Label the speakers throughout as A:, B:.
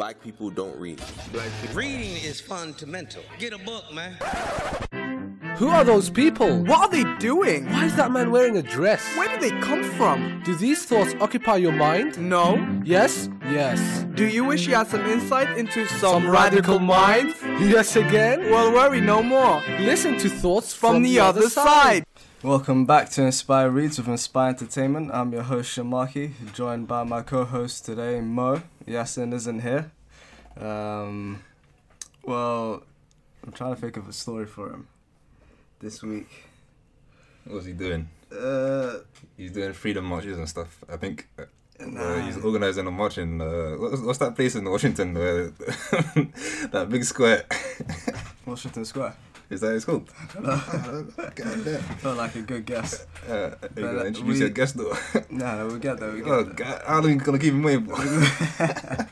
A: black people don't read.
B: Reading is fundamental. Get a book, man.
C: Who are those people?
D: What are they doing?
C: Why is that man wearing a dress?
D: Where did they come from?
C: Do these thoughts occupy your mind?
D: No.
C: Yes? Yes.
D: Do you wish you had some insight into some,
C: Some radical mind? Yes again?
D: Well, worry no more.
C: Listen to thoughts
D: From, the, other side.
E: Welcome back to Inspyre Reads with Inspyre Entertainment. I'm your host Sharmarke, joined by my co-host today, Mo. Yasin isn't here. Um, well, I'm trying to think of a story for him this week.
F: What's he doing?
E: Uh,
F: He's doing freedom marches and stuff. I think
E: Nah.
F: uh, he's organizing a march in uh, what's, what's that place in Washington? That big square.
E: Washington Square.
F: Is that what it's called? God damn.
E: Felt like a good guess.
F: Uh, are you gonna
E: uh,
F: introduce
E: we-
F: your guest though?
E: No, no, we get there. We get
F: oh
E: there.
F: God, how long you gonna keep him waiting for?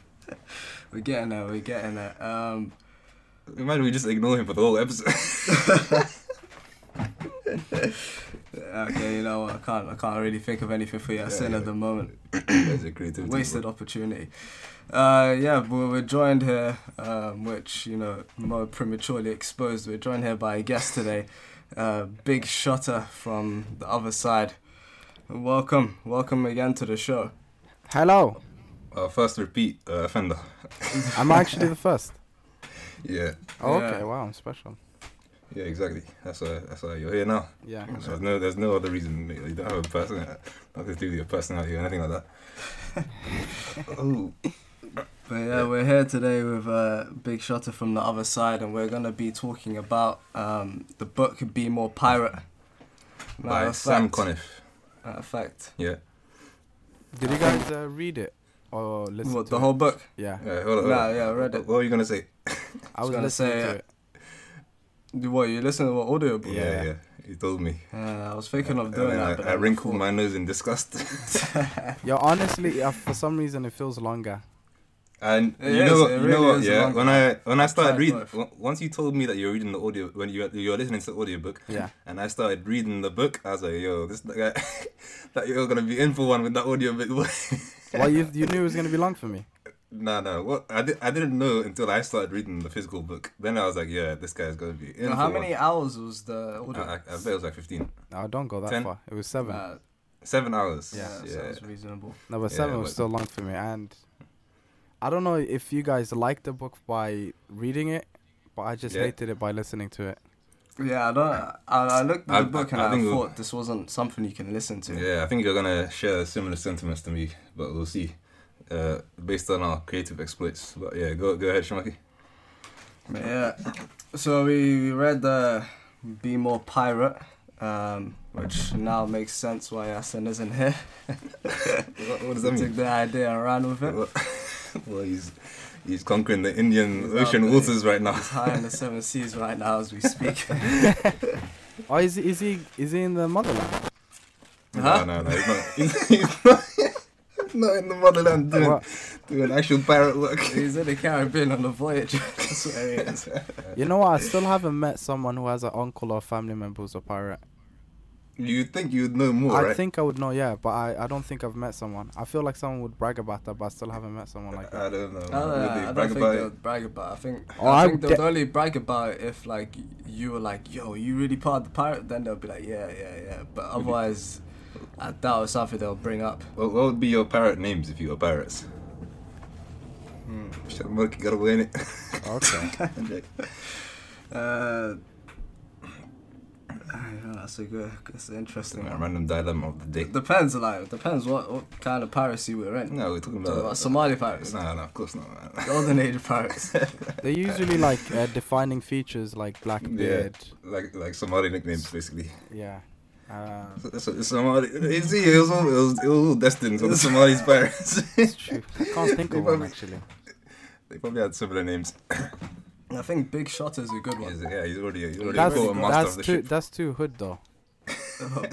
E: We're getting there. We're getting there. Um,
F: Imagine we just ignore him for the whole episode.
E: okay, you know what? I can't. I can't really think of anything for Yasin
F: yeah.
E: at the moment.
F: There's a creativity.
E: wasted
F: bro.
E: opportunity. Uh, yeah, but we're joined here, um, which you know, more prematurely exposed. We're joined here by a guest today, uh, Big Shotta from the other side. Welcome, welcome again to the show.
G: Hello.
F: Uh, first repeat uh, offender.
G: I'm actually the first.
F: Yeah,
G: Oh,
E: Yeah.
G: okay. Wow, I'm special.
F: Yeah, exactly. That's why. That's why you're here now.
G: Yeah.
F: There's no, there's no other reason. You don't have a person, nothing to do with your personality or anything like that. oh,
E: But yeah, we're here today with uh, Big Shotta from the other side, and we're gonna be talking about um, the book "Be More Pirate"
F: by
E: Matter of
F: Sam
E: fact-
F: Conniff.
E: matter of fact,
F: Yeah.
G: Did you guys uh, read it or listen
E: what
G: to
E: the
G: it?
E: whole book.
G: Yeah.
F: Yeah, hold on, hold
E: Nah, yeah, I read it.
F: What were you gonna say?
G: I was
E: gonna say,
G: to
E: uh,
G: it.
E: What you listen to? What audio book?
F: Yeah,
G: Yeah.
F: yeah. He told me.
E: Uh, I was thinking of
F: And
E: doing
F: then
E: that,
F: I, I wrinkled
E: thought-
F: my nose in disgust.
G: Yo, honestly, uh, for some reason it feels longer.
F: And
E: It
F: you
E: is,
F: know, what,
E: it
F: you know what? Yeah,
E: long.
F: when I when I started reading, once you told me that you're reading the audio when you you're listening to the audiobook,
G: Yeah.
F: and I started reading the book, I was like, yo, this guy, that you're gonna be in for one with that audio book.
G: well, you you knew it was gonna be long for me.
F: No, no, what I did I didn't know until I started reading the physical book. Then I was like, yeah, this guy's gonna be in
E: So
F: for
E: how
F: one.
E: many hours was the
F: I,
E: audio?
F: I, I bet it was like fifteen,
G: No, don't go that
F: Ten?
G: far. It was seven.
E: Uh,
F: seven hours.
E: yeah,
F: yeah.
E: sounds reasonable.
G: no, but
F: yeah,
G: seven was
F: but-
G: still long for me. And I don't know if you guys liked the book by reading it, but I just
F: Yeah.
G: hated it by listening to it.
E: Yeah, I don't. I, I looked at
F: I-
E: the book and
F: I
E: I,
F: think we'll-
E: thought this wasn't something you can listen to.
F: Yeah, I think you're gonna share similar sentiments to me, but we'll see. Uh, based on our creative exploits. But yeah, go go ahead,
E: Sharmarke. Yeah. So we, we read the "Be More Pirate," um, which now makes sense why Yasin isn't here.
F: What, what does that mean?
E: Took the idea and ran with it.
F: Well, well, he's he's conquering the Indian
E: He's
F: Ocean
E: there.
F: waters right now.
E: He's high in the seven seas right now as we speak.
G: Oh, is he, is he is he in the motherland?
E: Huh?
F: No, no, no, he's not. He's, he's not, he's not in the motherland doing,
G: What?
F: doing actual pirate work.
E: He's in the Caribbean on a voyage. That's where he is.
G: You know what? I still haven't met someone who has an uncle or family member who's a pirate.
F: You'd think you'd know more,
G: I
F: right?
G: think I would know, yeah, but I, I don't think I've met someone. I feel like someone would brag about that, but I still haven't met someone like that.
F: I don't know.
E: I
F: Would
E: don't,
F: they
E: I don't
F: brag
E: think
F: about
E: they
F: it?
E: would brag about it. I think,
G: Oh,
E: I
G: I
E: think
G: would
E: they would
G: de-
E: only brag about it if like you were like, yo, you really part of the pirate. Then they'll be like, yeah, yeah, yeah. But otherwise, I doubt it's something they'll bring up.
F: What, what would be your pirate names if you were pirates?
E: Hmm.
F: Sharmarke got away in it.
G: Okay.
E: Uh, I don't know, that's a good, that's an interesting
F: A random dilemma of the day.
E: Depends, like, depends what, what kind of piracy we're in.
F: No, we're talking
E: Talking
F: about,
E: about Somali pirates,
F: No, no, of course not. Man.
E: golden age pirates.
G: They're usually like uh, defining features like black
F: Yeah,
G: beard.
F: like like Somali nicknames basically.
G: Yeah. Uh,
F: So, so, Somali, see, it was it was, it was all destined for the Somalis pirates.
G: it's true. I can't think
F: They
G: of one actually.
F: they probably had similar names.
E: I think Big Shot is a good
F: He's,
E: one.
F: yeah, he's already he's already
G: That's,
F: a master
G: that's
F: of the
G: too
F: ship.
G: that's too hood though.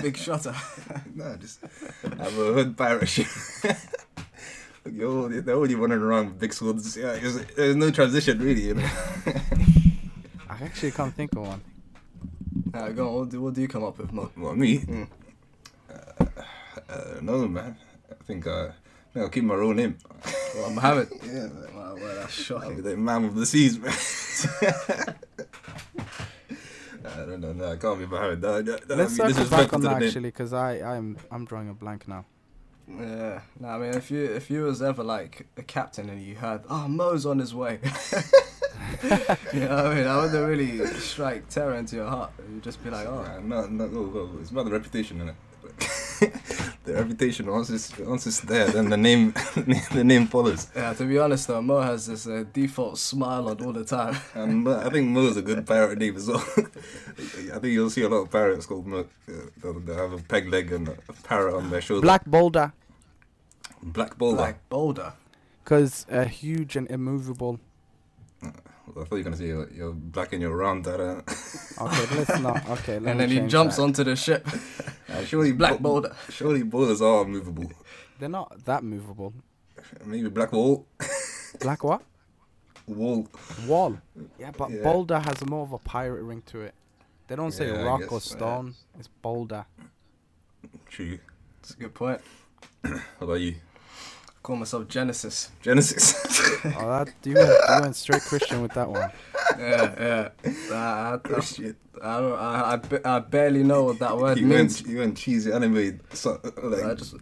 E: Big Shotta.
F: Nah, just have a hood pirate ship. Yo, they're already running around with big swords. Yeah, there's, there's no transition really. You know?
G: I actually can't think of one.
E: Nah, go on. What do, what do you come up with, Mo?
F: Well, me,
E: Mm.
F: uh, uh, no man. I think uh, I'll keep my real name.
E: Well, Mohammed.
F: Yeah, man.
E: Wow, well, that's
F: I'll
E: shocking.
F: be the man of the seas, man. I don't know. No, I can't be Mohammed. That, that, that
G: Let's
F: would be
G: circle back on that actually, because I I'm I'm drawing a blank now.
E: Yeah, no, I mean, if you if you was ever like a captain and you heard, oh, Mo's on his way, you know, what I mean, I wouldn't really strike terror into your heart. You'd just be like, oh,
F: Nah, no, no, no, no, it's about the reputation, innit? the reputation once it's once it's there, then the name the name follows.
E: yeah. To be honest though, Mo has this uh, default smile on all the time.
F: And Mo- I think Mo is a good parrot name as well. I think you'll see a lot of parrots called Mo. Uh, they'll, they'll have a peg leg and a parrot on their shoulder.
G: Black Boulder,
F: Black Boulder.
E: Like Boulder.
G: because uh, huge and immovable.
F: I thought you were gonna say you're, you're black and you're round. That, uh,
G: Okay, let's not. Okay, let
E: and then he jumps
G: that.
E: onto the ship.
F: uh, surely
E: Black
F: bo-
E: Boulder.
F: Surely boulders are movable.
G: They're not that movable.
F: Maybe black wall.
G: Black what?
F: Wall.
G: Wall. Yeah, but
F: Yeah.
G: Boulder has more of a pirate ring to it. They don't say
F: Yeah,
G: rock or
F: guess, yeah.
G: stone. It's Boulder.
F: True.
E: That's a good point.
F: How about you?
E: Call myself Genesis.
F: Genesis.
G: Oh, that you went, you went straight Christian with that one.
E: Yeah, yeah. I, I, I,
F: Christian.
E: I, don't, I, I, I barely know what that word
F: you
E: means.
F: went, you went cheesy anime. So, like,
E: I just,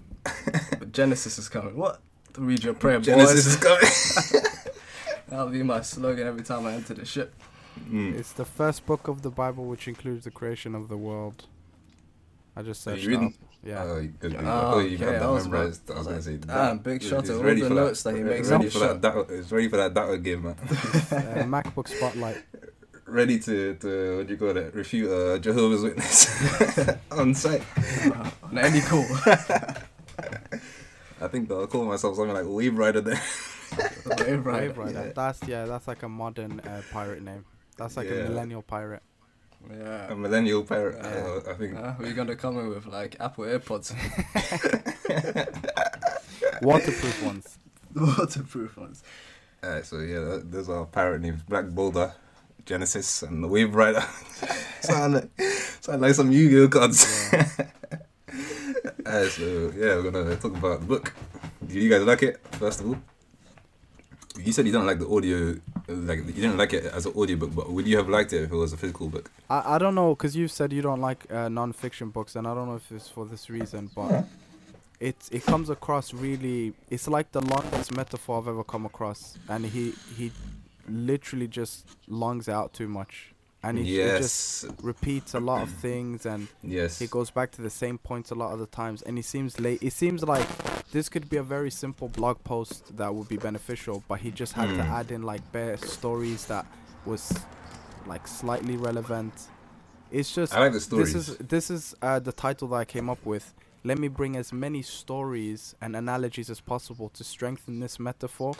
E: but Genesis is coming. What? To read your prayer,
F: Genesis
E: boys.
F: is coming.
E: That'll be my slogan every time I enter the ship.
F: Mm.
G: It's the first book of the Bible which includes the creation of the world. I just
F: Are you reading?
G: Up. Yeah.
F: Oh, you- good, good. I
E: Oh,
F: thought you
E: okay,
F: had
E: I
F: that
E: was about-
F: memorized. I was gonna say.
E: Damn, big shot
F: he's
E: all the
F: for
E: notes that he makes
F: Ready for that. that. It's ready for that. That game, man.
G: uh, MacBook Spotlight.
F: ready to, to what do you call it? Refute a Jehovah's Witness on site.
E: On any call.
F: I think I'll call myself something like Wave Rider there.
E: Wave
G: Wave
E: Rider.
G: Rider. That's yeah. That's like a modern uh, pirate name. That's like
F: Yeah.
G: a millennial pirate.
F: A
E: Yeah.
F: millennial pirate.
E: Yeah.
F: Uh, I think.
E: Uh, we're gonna come in with like Apple AirPods,
G: Waterproof ones.
E: waterproof ones.
F: Alright, so yeah, that- those are pirate names: Black Boulder, Genesis, and the Wave Rider. sound like sound like some Yu-Gi-Oh cards. Alright, so yeah, we're gonna talk about the book. Do you guys like it? First of all, you said you don't like the audio, like you didn't like it as an audiobook, but would you have liked it if it was a physical book?
G: I, I don't know because you said you don't like uh, non-fiction books, and I don't know if it's for this reason, but it it comes across really. It's like the longest metaphor I've ever come across, and he he literally just longs out too much, and he, he just repeats a lot of things, and
F: yes.
G: he goes back to the same points a lot of the times, and he seems late. It seems like this could be a very simple blog post that would be beneficial, but he just had to
F: Mm.
G: add in like bare stories that was like slightly relevant. It's just
F: I like the stories.
G: this is this is uh, the title that I came up with. Let me bring as many stories and analogies as possible to strengthen this metaphor.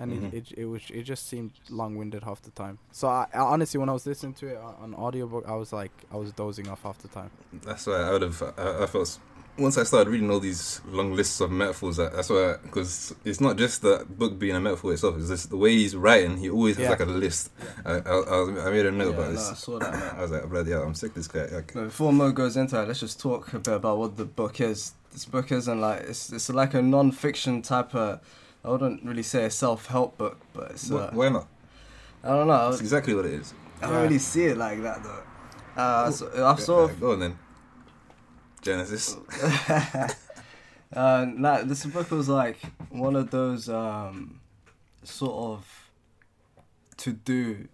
G: And
F: Mhm.
G: it, it it was it just seemed long-winded half the time. So I, I honestly, when I was listening to it on on audiobook, I was like, I was dozing off half the time.
F: That's why I would have. I, I felt once I started reading all these long lists of metaphors. That, that's why because it's not just the book being a metaphor itself. It's just the way he's writing. He always has
G: Yeah.
F: like a list. I, I, I, I made a note
E: Yeah,
F: about
E: no, I saw that. Man.
F: I was like, bloody hell, I'm sick of this guy. Like,
E: But before Mo goes into it, let's just talk a bit about what the book is. This book isn't like it's it's like a non-fiction type of. I wouldn't really say a self-help book, but it's.
F: wh-
E: Uh,
F: why not?
E: I don't know.
F: That's exactly what it is.
E: I don't
G: Yeah.
E: really see it like that though. Uh, so, I've sort
F: Yeah, go on then. Genesis.
E: uh, nah, this book was like one of those um, sort of to do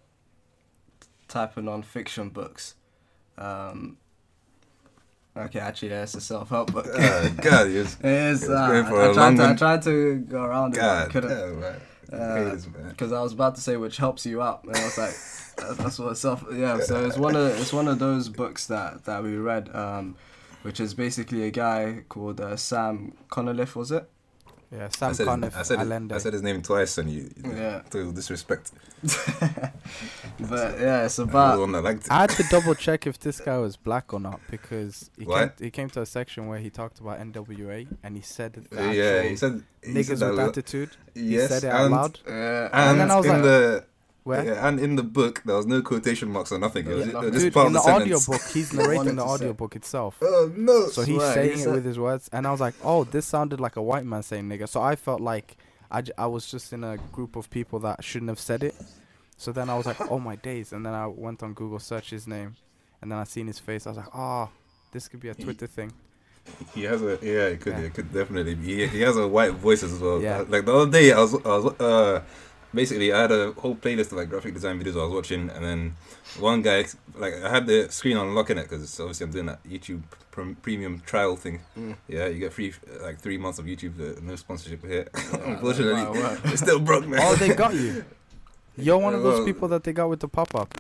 E: type of non-fiction books. Um, okay, actually, yeah, it's a self-help book.
F: Uh, God, was.
E: it is.
F: It's
E: Uh,
F: going for
E: I,
F: a
E: I, tried
F: long
E: to, I tried to go around it, but I
F: God,
E: couldn't.
F: damn, man.
E: Uh,
F: hate this, man.
E: because I was about to say which helps you out, and I was like, that's, that's what self. Yeah, so it's one of it's one of those books that that we read, um, which is basically a guy called uh, Sam Connoliffe, was it?
G: Yeah,
F: I
G: Sam
F: said,
G: Conniff
F: I, said his,
G: Allende.
F: I said his name twice and you, you
E: Yeah.
F: total disrespect.
E: But yeah, it's about
F: one that liked it.
G: I had to double check if this guy was black or not because he came, he came to a section where he talked about NWA and he said the
F: Uh, yeah, he
G: actual
F: said he
G: niggas
F: said
G: with
F: lo-
G: attitude.
F: Yes,
G: he said it out
F: and,
G: loud.
E: uh,
F: And,
G: And then I was
F: in
G: like-
F: the
G: Where?
F: Yeah, and in the book, there was no quotation marks or nothing. It was,
E: Yeah,
F: it just
G: Dude,
F: part
G: in
F: of
G: the,
F: the,
G: audio
F: sentence.
G: book, he's narrating the audiobook itself.
F: Oh no!
G: So he's
E: he
G: saying it
E: said-
G: with his words, and I was like, "Oh, this sounded like a white man saying nigga." So I felt like I, j- I was just in a group of people that shouldn't have said it. So then I was like, "Oh my days!" And then I went on Google, search his name, and then I seen his face. I was like, "Oh, this could be a Twitter thing."
F: He has a yeah, it could
G: Yeah.
F: it could definitely be. He, he has a white voice as well.
G: Yeah.
F: Like the other day, I was I was uh basically I had a whole playlist of like graphic design videos I was watching, and then one guy like I had the screen on locking it because obviously I'm doing that YouTube pr- premium trial thing.
E: Mm.
F: Yeah, you get free uh, like three months of YouTube, uh, no sponsorship here.
E: Right,
F: Unfortunately,
E: right.
F: it's still broke, man.
G: Oh, they got you. You're one of those
F: Well-
G: people that they got with the pop up.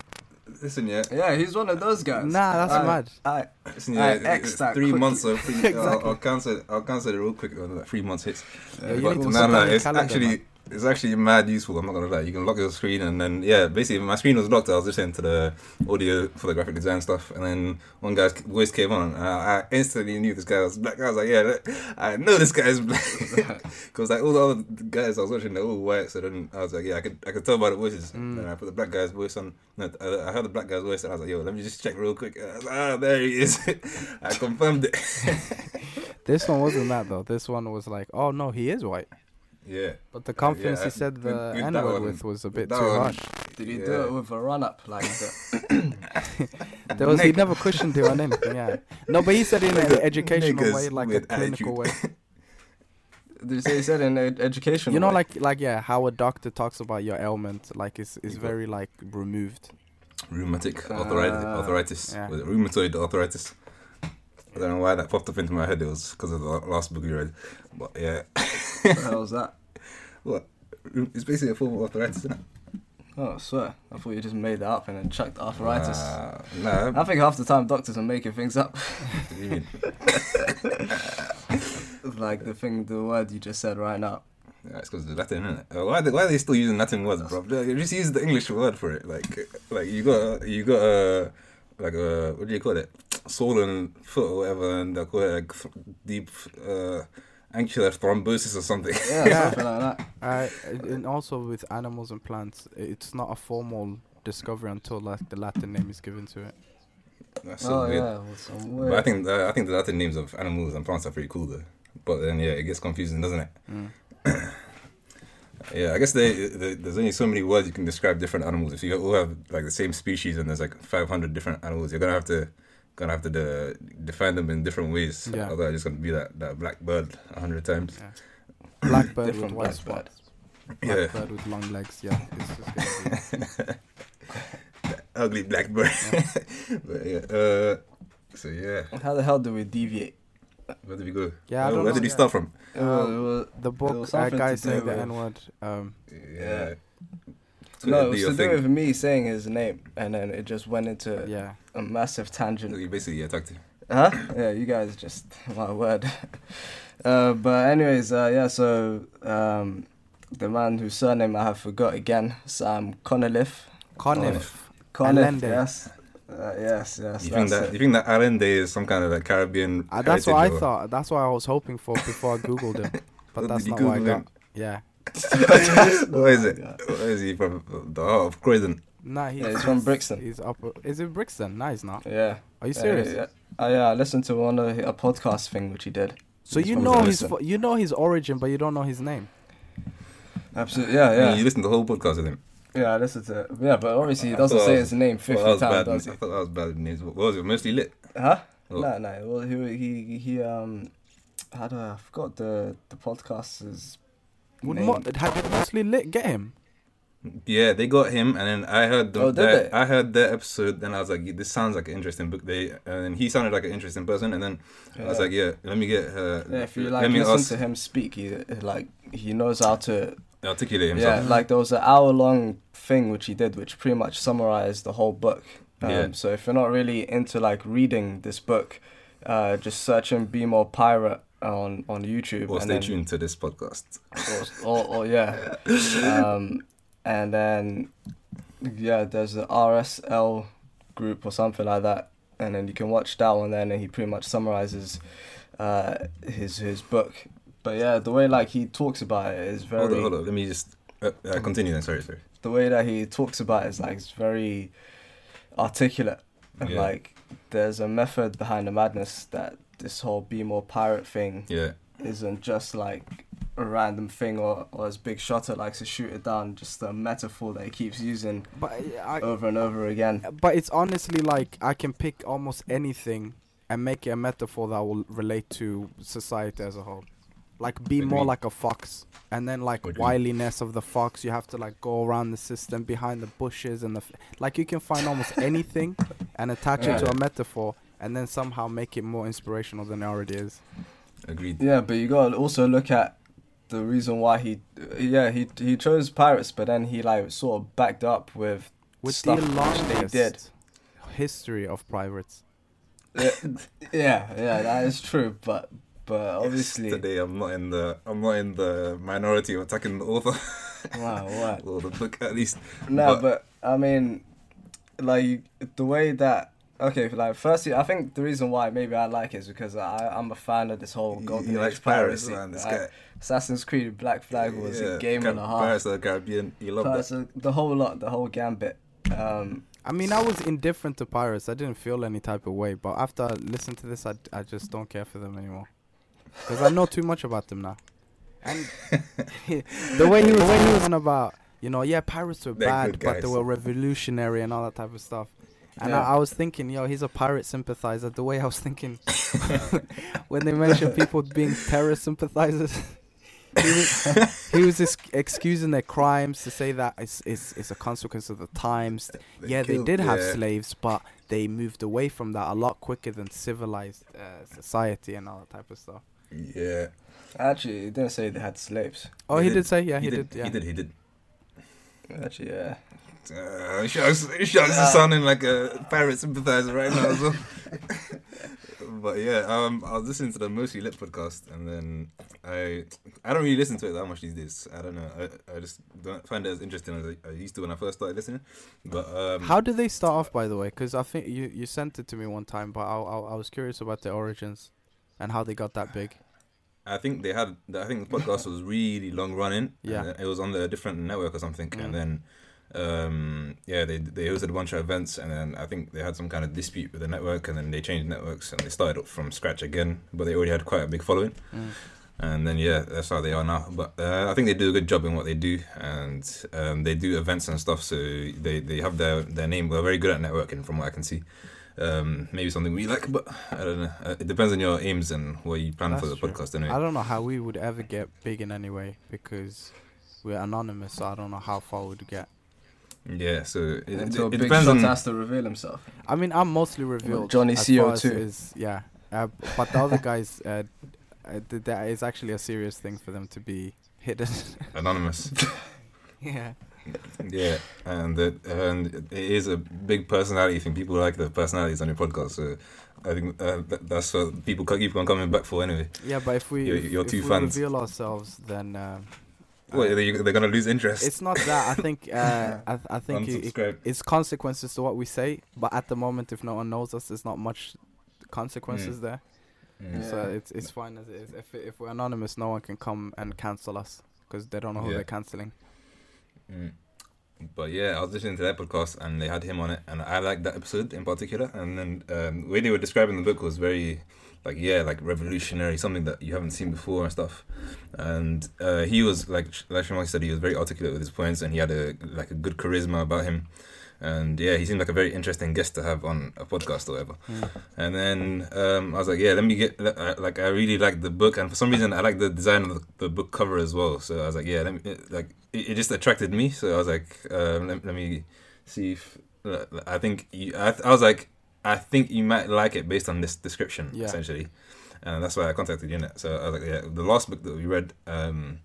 F: Listen, yeah.
E: Yeah, he's one of those guys.
G: Nah, that's
E: I-
G: mad.
E: I,
F: Listen,
E: I
F: yeah,
E: X
F: it's
E: that
F: three
E: quickly.
F: months of free.
G: Exactly.
F: I'll, I'll cancel. it- I'll cancel it real quick when that three months hits.
G: Yeah, you
F: but
G: need to
F: no,
G: put
F: no,
G: that in your
F: it's
G: calendar,
F: actually
G: man.
F: It's actually mad useful. I'm not gonna lie. You can lock your screen and then yeah, basically my screen was locked. I was listening to the audio for the graphic design stuff, and then one guy's voice came on, and I, I instantly knew this guy was black. I was like, yeah, I know this guy is black because like all the other guys I was watching, they're all white. So then I was like, yeah, I could I could tell by the voices.
G: Mm.
F: And I put the black guy's voice on. No, I I heard the black guy's voice, and I was like, yo, let me just check real quick. Like, ah, there he is. I confirmed it.
G: This one wasn't that though. This one was like, "Oh no, he is white."
F: Yeah.
G: But the confidence
F: yeah,
G: he said the
F: with
G: N word with was a bit too
F: one-
G: harsh.
E: did he do it with a run up like that?
G: There was he never cushioned it on anything. Yeah. No, but he said it in an educational
F: Niggas
G: way, like a
F: with
G: clinical way.
F: attitude.
E: Did you say he said in ed- education?
G: You know,
E: way?
G: like like yeah, how a doctor talks about your ailment, like it's it's very like removed.
F: Rheumatic arthritis.
E: Ah,
F: arthritis.
G: yeah.
F: Rheumatoid arthritis. I don't know why that popped up into my head. It was because of the last book you read. But yeah.
E: what the hell was that?
F: what? It's basically a form of arthritis, isn't it?
E: Oh, I swear. I thought you just made that up and then chucked arthritis.
F: Uh, nah.
E: I think half the time doctors are making things up.
F: what do you mean?
E: like the thing, the word you just said right now.
F: Yeah, it's because of the Latin, isn't it? Why, are they, why are they still using Latin words, bro? They Just use the English word for it. Like, like you got, you got a, like a, what do you call it? Swollen foot or whatever, and they call it like th- deep uh, angular thrombosis or something.
E: Yeah,
G: Yeah.
E: something like that.
G: Uh, and also with animals and plants, it's not a formal discovery until like the Latin name is given to it.
F: That's so
E: oh
F: weird.
E: yeah, with some
F: But I think uh, I think the Latin names of animals and plants are pretty cool though. But then yeah, it gets confusing, doesn't it?
G: Mm.
F: Yeah, I guess they, they, there's only so many words you can describe different animals. If you all have like the same species and there's like 500 different animals, you're gonna have to gonna have to de- define them in different ways.
G: Yeah.
F: Otherwise, it's gonna be that that black bird a hundred times.
G: Blackbird with
E: Different
G: white
E: blackbird.
G: spots.
F: Yeah.
G: Blackbird with long legs. Yeah, it's just gonna
F: Ugly black bird. but yeah. Uh, so yeah,
E: How the hell do we deviate?
F: where did we go?
G: Yeah, I
F: Oh,
G: don't
F: where
G: know.
F: did we start from?
E: It was- it was-
G: be. The book, uh,
E: something
G: guy
E: to
G: saying
E: do
G: the N word. Um,
F: Yeah.
E: No,
F: Twitter
E: it was
F: do your
E: to do
F: thing.
E: with me saying his name, and then it just went into
G: yeah.
E: a massive tangent.
F: You basically attacked him.
E: Huh? Yeah, you guys just my word. Uh, but anyways, uh, yeah. So um, the man whose surname I have forgot again, Sam Conoliff.
G: Conniff.
E: Conniff, yes, uh, yes, yes.
F: You think that
E: it.
F: you think that Allende is some kind of like Caribbean?
G: Uh, that's what I
F: or-
G: thought. That's what I was hoping for before I googled him. But that's not what I got.
F: him?
G: Yeah.
F: Where is it? Where is he from? The heart of Croydon.
G: Nah, he's,
E: Yeah, he's from Brixton.
G: He's up. Is it Brixton? No, he's not.
E: Yeah.
G: Are you serious?
E: Yeah, yeah. Uh, yeah, I listened to one of a podcast thing which he did.
G: So
E: He's
G: you know his fo- you know his origin, but you don't know his name.
E: Absolutely, yeah,
F: I
E: yeah.
F: mean, you listen to the whole podcast with him.
E: Yeah, I listened to it. Yeah, but obviously he doesn't say
F: I
E: his name 50
F: Well,
E: times,
F: bad.
E: does
F: I thought that was bad names. What was it? Mostly lit.
E: Huh?
F: Oh.
E: No, no. Well, he, he, he, um, how do I, I forgot the, the podcast's
G: Would
E: name.
G: mo- had it mostly lit get him?
F: Yeah, they got him, and then I heard the,
E: Oh, did
F: that. I heard their episode. Then I was like, "This sounds like an interesting book." They and he sounded like an interesting person, and then I was like, "Yeah, let me get her.
E: Yeah, if you
F: let
E: like
F: me
E: listen
F: ask,
E: to him speak, he like he knows how to.
F: articulate himself.
E: Yeah, like there was an hour long thing which he did, which pretty much summarized the whole book. Um,
F: Yeah.
E: So if you're not really into like reading this book, uh, just search and be more pirate on on YouTube.
F: or stay
E: then-
F: tuned to this podcast.
E: or, or, or yeah. Um, and then yeah, there's the RSL group or something like that, and then you can watch that one. Then and he pretty much summarizes uh, his his book. But yeah, the way like he talks about it is very.
F: Hold on, hold on. Let me just Uh, uh, continue then. Sorry, sorry.
E: the way that he talks about it is like it's very articulate and
F: Yeah.
E: like there's a method behind the madness that this whole be more pirate thing
F: Yeah,
E: isn't just like a random thing or, or as Big Shotta likes to shoot it down, just a metaphor that he keeps using
G: But uh, I,
E: over and over again.
G: but it's honestly like I can pick almost anything and make it a metaphor that will relate to society as a whole. Like be
F: What
G: more
F: mean?
G: like a fox, and then like
F: What do you mean?
G: wiliness of the fox. You have to like go around the system behind the bushes and the f- like. You can find almost anything and attach it to a metaphor, and then somehow make it more inspirational than it already is.
F: agreed.
E: Yeah, but you gotta also look at the reason why he, yeah, he he chose pirates, but then he like sort of backed up with
G: With
E: stuff
G: the
E: which
G: longest
E: they did.
G: history of pirates.
E: yeah, yeah, yeah, that is true, but but obviously,
F: today I'm not in the I'm not in the minority of attacking the author
E: wow, what?
F: or the book at least.
E: No,
F: But-
E: but, I mean, like the way that okay, like firstly, I think the reason why maybe I like it is because I I'm a fan of this whole
F: He-
E: Golden
F: he
E: Age
F: pirates,
E: piracy.
F: man. This
E: Like,
F: guy.
E: Assassin's Creed Black Flag was
F: Yeah,
E: a game
F: Car-
E: and a half.
F: Pirates of the Caribbean. You love
E: Pirates
F: that.
E: of- the whole lot, the whole gambit. Um,
G: I mean, I was indifferent to pirates. I didn't feel any type of way. But after I listened to this, I, I just don't care for them anymore. Because I know too much about them now. And the way he was, when he was on about, you know, yeah, pirates were
F: They're
G: bad,
F: good
G: but they were revolutionary and all that type of stuff. And
E: Yeah.
G: I, I was thinking, yo, he's a pirate sympathizer. The way I was thinking when they mentioned people being terror sympathizers. he was, he was just excusing their crimes to say that it's, it's, it's a consequence of the times.
F: They
G: yeah, they did have
F: yeah.
G: slaves, but they moved away from that a lot quicker than civilized uh, society and all that type of stuff.
F: Yeah.
E: actually, he didn't say they had slaves.
G: Oh, he, did, say, yeah, he, did, yeah.
F: He did. He did.
E: Actually, yeah.
F: Uh, Shucks, Shucks is sounding like a pirate sympathizer right now as well. but yeah, um, I was listening to the Mostly Lit podcast, and then I I don't really listen to it that much these days. I don't know. I, I just don't find it as interesting as I, I used to when I first started listening. But um,
G: How did they start off, by the way? Because I think you, you sent it to me one time, but I, I, I was curious about their origins and how they got that big.
F: I think they had. I think the podcast was really long running.
G: Yeah.
F: and it was on a different network or something,
G: Mm.
F: and then. Um, yeah, they they hosted a bunch of events, and then I think they had some kind of dispute with the network, and then they changed networks, and they started up from scratch again. But they already had quite a big following,
G: Mm.
F: and then yeah, that's how they are now. But uh, I think they do a good job in what they do, and um, they do events and stuff. So they, they have their their name. We're very good at networking, from what I can see. Um, maybe something we like, but I don't know. Uh, it depends on your aims and what you plan for the
G: true.
F: podcast. Anyway,
G: I don't know how we would ever get big in any way because we're anonymous, so I don't know how far we'd get.
F: Yeah. So it, it,
E: Until
F: it
E: Big
F: depends
E: Shot
F: on.
E: has to reveal himself.
G: I mean, I'm mostly revealed.
E: Johnny
G: as far
E: CO2.
G: is- yeah, uh, but the other guys, uh, uh, that is actually a serious thing for them to be hidden.
F: anonymous.
G: yeah.
F: yeah, and it, and it is a big personality thing. People like the personalities on your podcast, so I think uh, that, that's what people keep on coming back for anyway.
G: Yeah, but if we
F: Your-
G: if,
F: your
G: if
F: two
G: we
F: fans.
G: reveal ourselves, then um,
F: Well,
G: uh,
F: they, they're gonna lose interest.
G: it's not that. I think uh, I, I think it, it, it's consequences to what we say. But at the moment, if no one knows us, there's not much consequences there.
F: Mm.
G: So it's it's fine as it is. If if we're anonymous, no one can come and cancel us because they don't know who
F: Yeah.
G: they're canceling.
F: Mm. But yeah, I was listening to that podcast and they had him on it, and I liked that episode in particular. And then um, the way they were describing the book was very, like yeah, like revolutionary, something that you haven't seen before and stuff. And uh, he was like, like Sharmarke said, he was very articulate with his points, and he had a like a good charisma about him. And yeah, he seemed like a very interesting guest to have on a podcast or whatever. And then um, I was like, yeah, let me get like I really like the book, and for some reason I like the design of the, the book cover as well. So I was like, yeah, let me like it, it just attracted me. So I was like, um, let, let me see if uh, I think you, I, I was like, I think you might like it based on this description
G: Yeah.
F: essentially, and that's why I contacted you. Innit? So I was like, yeah, the last book that we read, um,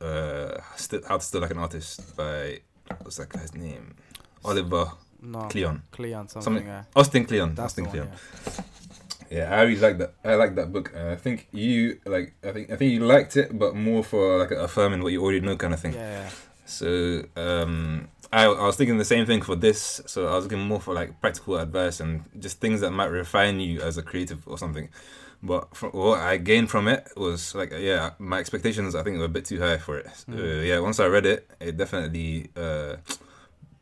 F: uh, How to Steal Like an Artist by what's that guy's name? Oliver
G: No,
F: Kleon.
G: Kleon something.
F: Something-
G: uh,
F: Austin Kleon.
G: that's
F: Austin
G: one.
F: Kleon.
G: Yeah.
F: Yeah, I really like that. I like that book. Uh, I think you like. I think I think you liked it, but more for like affirming what you already know, kind of thing.
G: Yeah, yeah.
F: So um, I, I was thinking the same thing for this. So I was looking more for like practical advice and just things that might refine you as a creative or something. But from, what I gained from it was like, yeah, my expectations I think were a bit too high for it.
G: Mm.
F: Uh, yeah, once I read it, it definitely uh,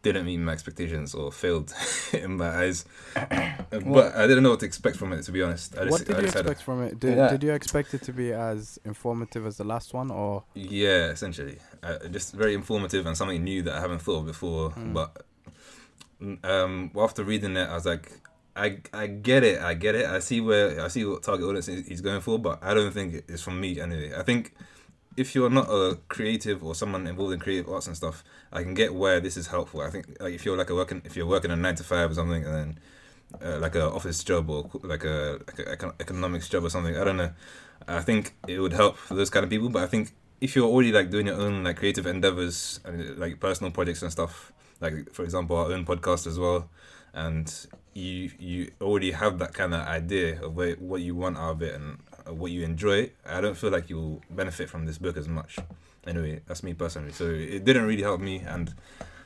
F: didn't meet my expectations or failed in my eyes. But I didn't know what to expect from it, to be honest. I just,
G: what did
F: I
G: you
F: just had
G: expect from it? Did,
E: Yeah.
G: did you expect it to be as informative as the last one, or
F: Yeah, essentially, uh, just very informative and something new that I haven't thought of before.
G: Mm.
F: But um, well, after reading it, I was like, I I get it, I get it. I see where I see what target audience he- he's going for, but I don't think it is for me anyway. I think if you're not a creative or someone involved in creative arts and stuff, I can get where this is helpful. I think like if you're like a working if you're working a nine to five or something, and then uh, like a office job or like a like a econ- economics job or something. I don't know. I think it would help for those kind of people. But I think if you're already like doing your own like creative endeavors and like personal projects and stuff, like for example our own podcast as well, and you you already have that kind of idea of where, what you want out of it and Uh, what you enjoy. I don't feel like you'll benefit from this book as much. Anyway, that's me personally. So it didn't really help me and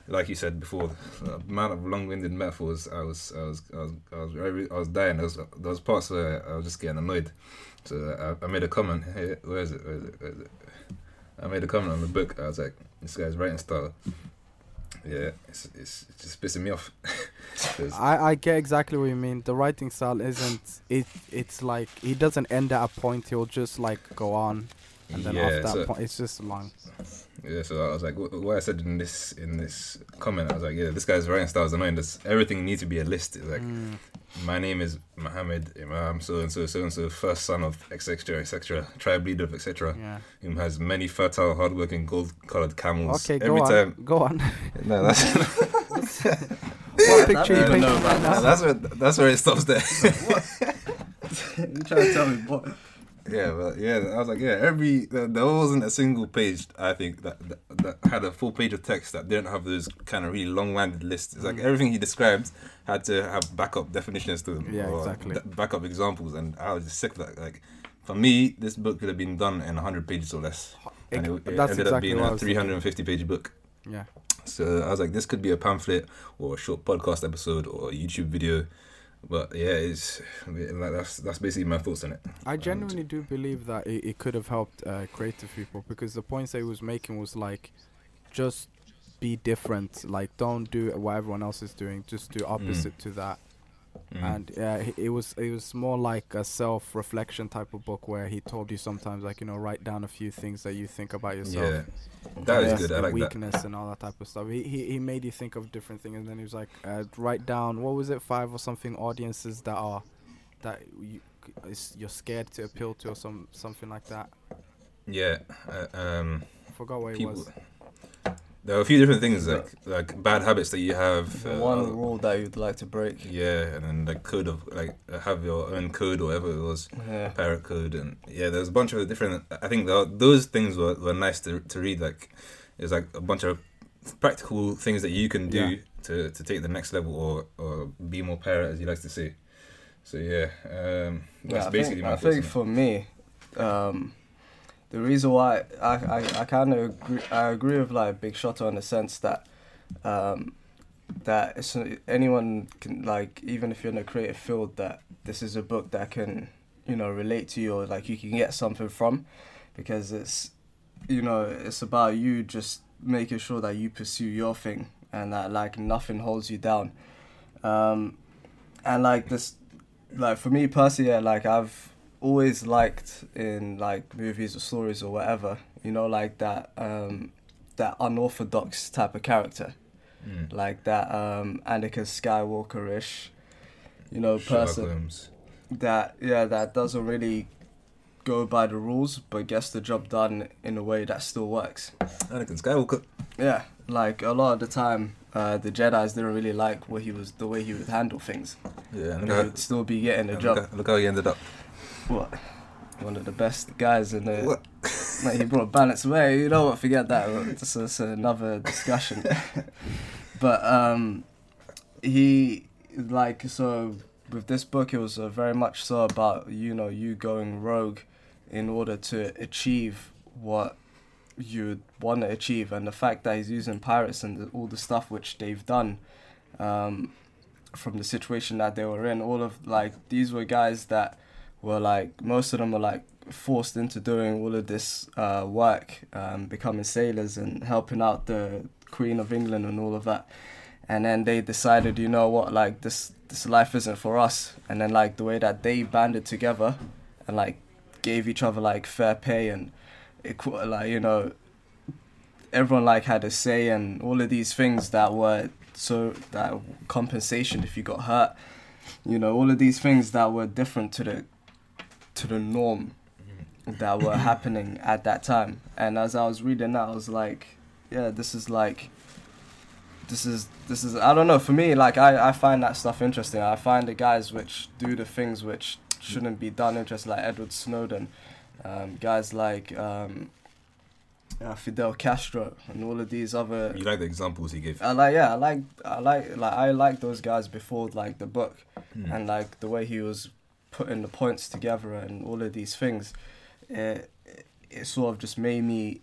F: like you said before, the amount of long-winded metaphors, I was, I was, I was, I was, I was dying. There was, there was parts where I was just getting annoyed. So I, I made a comment. Hey, where is it? Where is it? Where is it? I made a comment on the book. I was like, this guy's writing style. Yeah, it's, it's, it's just pissing me off.
G: I, I get exactly what you mean. The writing style isn't it. It's like he doesn't end at a point. He'll just like go on, and then
F: Yeah,
G: off that
F: so-
G: point, it's just long.
F: Yeah, so I was like, what, what I said in this in this comment, I was like, yeah, this guy's writing style is annoying. This everything needs to be a list. It's like,
G: Mm.
F: my name is Mohammed Imam, so and so, so and so, first son of etc. etc. tribe leader of etc.
G: Yeah.
F: Whom has many fertile, hardworking, gold-colored camels.
G: Okay,
F: every
G: go on.
F: time.
G: Go on.
F: No, that's
G: what picture you
F: no,
G: painting
F: no,
G: right
F: that's where that's where it stops there.
E: you trying to tell me what?
F: Yeah, but yeah, I was like, yeah, every there, wasn't a single page I think that, that that had a full page of text that didn't have those kind of really long-winded lists. It's
G: Mm.
F: like everything he described had to have backup definitions to them,
G: Yeah,
F: or
G: exactly.
F: d- backup examples, and I was just sick of that. Like, for me, this book could have been done in hundred pages or less, and it, it
G: That's
F: ended
G: exactly
F: up being a three hundred and fifty page book.
G: Yeah.
F: So I was like, this could be a pamphlet or a short podcast episode or a YouTube video. But yeah, it's like that's that's basically my thoughts on it.
G: I
F: And-
G: genuinely do believe that it, it could have helped uh, creative people because the points that he was making was like, just be different. Like, don't do what everyone else is doing. Just do opposite to that.
F: Mm.
G: And yeah, he- it was it was more like a self-reflection type of book where he told you sometimes like you know write down a few things that you think about yourself.
F: yeah, that is good. I like that.
G: weakness and all that type of stuff. He, he he made you think of different things, and then he was like, uh, write down what was it, five or something audiences that are that you is, you're scared to appeal to, or some something like that.
F: Yeah, uh, um,
G: I forgot what it was.
F: There are a few different things like like bad habits that you have. Uh,
E: one rule that you'd like to break.
F: Yeah, and then the code of like have your own code or whatever it was,
E: Yeah.
F: pirate code, and yeah, there's a bunch of different. I think tho- those things were, were nice to to read. Like, it's like a bunch of practical things that you can do
G: Yeah.
F: to to take the next level or or be more pirate, as he likes to say. So yeah, um, that's
E: yeah,
F: basically
E: think,
F: my
E: I think for me, um, the reason why I I, I kind of agree, I agree with like Big Shot in the sense that um, that it's, anyone can like even if you're in a creative field that this is a book that can you know relate to you or like you can get something from because it's you know it's about you just making sure that you pursue your thing and that like nothing holds you down. Um, and like this like for me personally yeah, like i've always liked in like movies or stories or whatever you know like that um that unorthodox type of character
F: Mm.
E: like that um anakin skywalker-ish you know
F: Sherlock
E: person
F: Holmes.
E: that yeah that doesn't really go by the rules but gets the job done in a way that still works
F: Anakin Skywalker.
E: yeah like a lot of the time uh, the Jedi's didn't really like what he was the way he would handle things
F: Yeah, and
E: he would still be getting the
F: how,
E: job
F: look, how, look how he ended up.
E: What one of the best guys in the
F: What?
E: Like he brought balance away. You know what? Forget that. It's, it's another discussion. but um, he like so with this book, it was uh, very much so about you know you going rogue in order to achieve what you want to achieve, and the fact that he's using pirates and all the stuff which they've done. Um, from the situation that they were in, all of like these were guys that were like most of them were like forced into doing all of this uh, work, um, becoming sailors and helping out the Queen of England and all of that. And then they decided, you know what, like this this life isn't for us. And then like the way that they banded together and like gave each other like fair pay and equal, like you know, everyone like had a say and all of these things that were so that compensation if you got hurt, you know, all of these things that were different to the to the norm that were happening at that time. And as I was reading that, I was like, yeah, this is like, this is this is I don't know. For me, like I I find that stuff interesting. I find the guys which do the things which shouldn't be done interesting, like Edward Snowden, um, guys like um, uh, Fidel Castro, and all of these other.
F: You like the examples he gave.
E: I like yeah, I like I like like I like those guys before like the book,
F: Mm.
E: and like the way he was putting the points together and all of these things, it it sort of just made me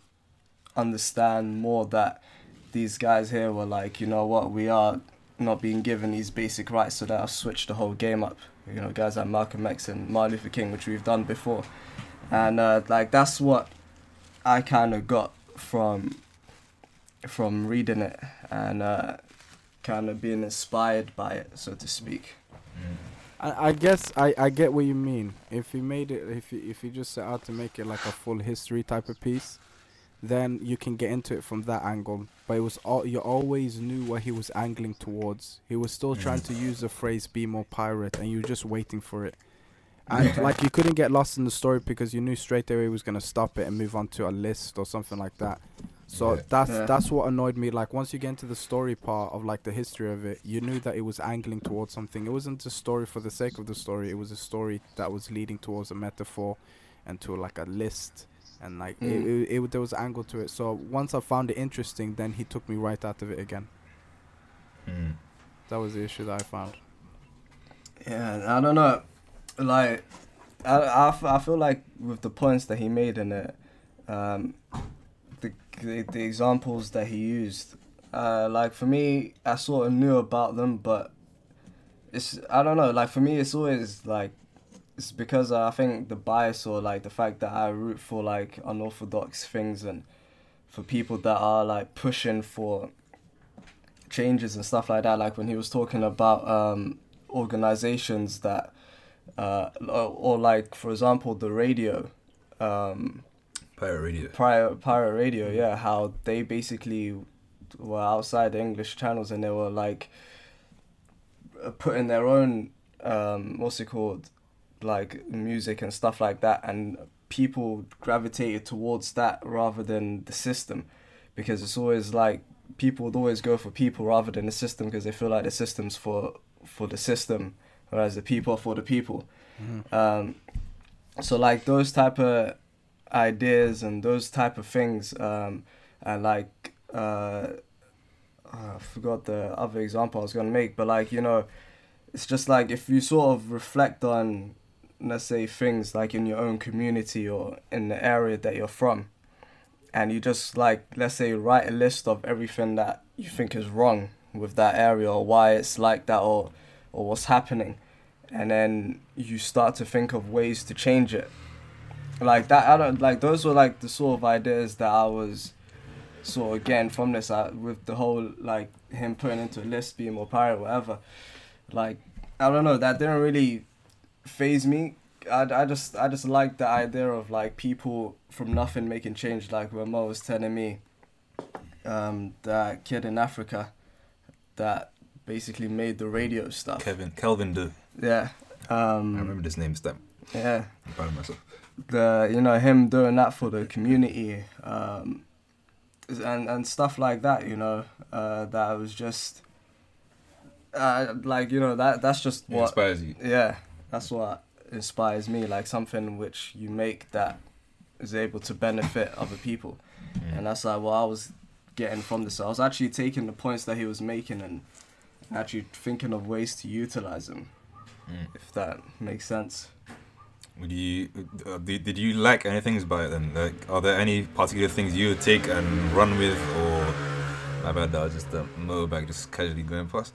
E: understand more that these guys here were like, you know what, we are not being given these basic rights, so that I've switched the whole game up. You know, guys like Malcolm X and Martin Luther King, which we've done before, and uh, like that's what I kind of got from from reading it and uh, kind of being inspired by it, so to speak.
G: I, I guess I, I get what you mean. If he made it, if he, if he just set out to make it like a full history type of piece, then you can get into it from that angle. But it was all you always knew what he was angling towards. He was still trying mm. to use the phrase "be more pirate," and you were just waiting for it. And like you couldn't get lost in the story because you knew straight away he was gonna stop it and move on to a list or something like that. So
F: Yeah.
G: that's
E: Yeah.
G: that's what annoyed me. Like once you get into the story part of like the history of it, you knew that it was angling towards something. It wasn't a story for the sake of the story. It was a story that was leading towards a metaphor, and to like a list, and like it,
E: Mm.
G: it, it, there was angle to it. So once I found it interesting, then he took me right out of it again.
F: Mm.
G: That was the issue that I found.
E: Yeah, I don't know. Like, I, I, f- I feel like with the points that he made in it, um, the, the examples that he used, uh, like for me, I sort of knew about them, but it's I don't know. Like for me, it's always like it's because I think the bias or like the fact that I root for like unorthodox things and for people that are like pushing for changes and stuff like that. Like when he was talking about um, organizations that, uh, or, or like for example, the radio, um,
F: Pirate Radio.
E: Pirate Pirate Radio, yeah, how they basically were outside the English channels and they were like uh, putting their own um, what's it called, like music and stuff like that, and people gravitated towards that rather than the system, because it's always like people would always go for people rather than the system because they feel like the system's for for the system, whereas the people are for the people. Um, so like those type of ideas and those type of things um, and like uh, I forgot the other example I was gonna make but like you know it's just like if you sort of reflect on let's say things like in your own community or in the area that you're from and you just like let's say write a list of everything that you think is wrong with that area or why it's like that or or what's happening and then you start to think of ways to change it like that i don't like those were like the sort of ideas that i was sort of getting from this uh, with the whole like him putting into a list being more pirate whatever like i don't know that didn't really phase me I, I just i just like the idea of like people from nothing making change like when mo was telling me um that kid in africa that basically made the radio stuff
F: Kevin Kelvin Doe.
E: yeah
F: I
E: um
F: remember this name. Stamp.
E: yeah
F: I'm proud of myself.
E: The you know him doing that for the community um and and stuff like that you know uh that was just uh like you know that that's just
F: It
E: what
F: inspires you.
E: yeah that's what inspires me like something which you make that is able to benefit other people and that's like what i was getting from this i was actually taking the points that he was making and actually thinking of ways to utilize them
F: Mm.
E: if that makes sense
F: Would you uh, did, did you like anything about it then? Like, are there any particular things you would take and run with, or my bad, that was just a motorbike just casually going past.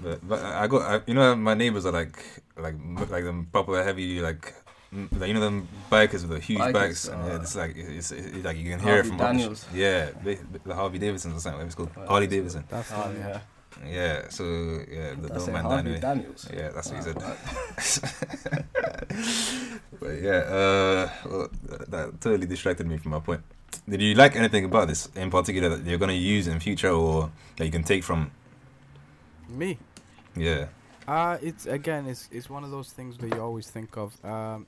F: But but I I got I, you know my neighbors are like like like them proper heavy like like, you know them bikers with the huge
E: Bikers,
F: bikes, and yeah,
E: uh,
F: it's like it's, it's like you can hear
E: Harvey
F: it from up the sh- Yeah, the, the Harvey Davidson or something. It's called Harley
E: yeah.
F: Davidson.
G: That's
E: Oh, yeah.
F: Yeah, so yeah, the
E: That's
F: man
E: Harvey
F: anyway.
E: Daniels.
F: Yeah, that's what he said. but yeah, uh, well, that totally distracted me from my point. Did you like anything about this in particular that you're gonna use in future or that you can take from?
G: me.
F: Yeah,
G: Uh it's again, it's it's one of those things that you always think of. Um,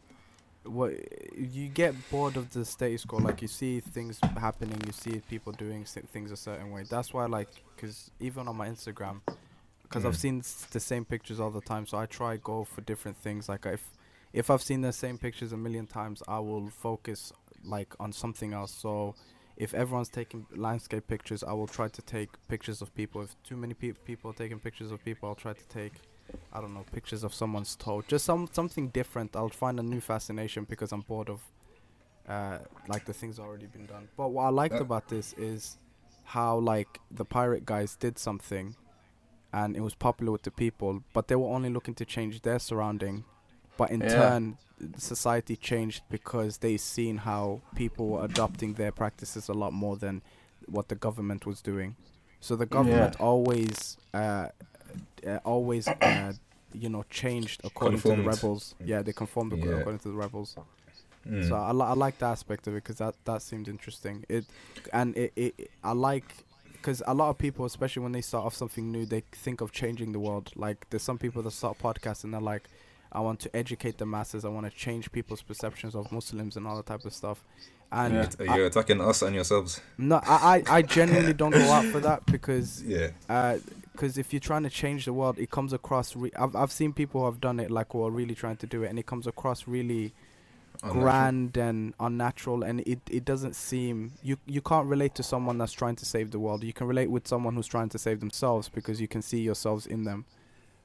G: what you get bored of the status quo, like you see things happening, you see people doing things a certain way. That's why, like, because even on my Instagram, because I've
F: Mm.
G: seen s- the same pictures all the time, so I try go for different things. Like if if I've seen the same pictures a million times, I will focus like on something else. So if everyone's taking landscape pictures, I will try to take pictures of people. If too many pe- people are taking pictures of people, I'll try to take I don't know pictures of someone's toe. Just some something different. I'll find a new fascination because I'm bored of uh, like the things already been done. But what I liked
F: Uh,
G: about this is how like the pirate guys did something and it was popular with the people, but they were only looking to change their surrounding. But in
E: Yeah.
G: turn, society changed because they seen how people were adopting their practices a lot more than what the government was doing. So the government always, uh, uh, always, uh, you know, changed according to the rebels. Yeah, they conformed
F: Yeah.
G: according to the rebels.
F: Mm.
G: So I, li- I like the aspect of it because that that seemed interesting. It and it, it- I like because a lot of people, especially when they start off something new, they think of changing the world. Like there's some people that start podcasts and they're like, I want to educate the masses. I want to change people's perceptions of Muslims and all that type of stuff. And
E: Yeah.
F: Uh, You're attacking us and yourselves.
G: no, I, I I genuinely don't go out for that because
F: Yeah.
G: because if you're trying to change the world, it comes across. Re- I've I've seen people who have done it like who are really trying to do it, and it comes across really
F: Unnatural.
G: grand and unnatural, and it it doesn't seem you you can't relate to someone that's trying to save the world. You can relate with someone who's trying to save themselves because you can see yourselves in them.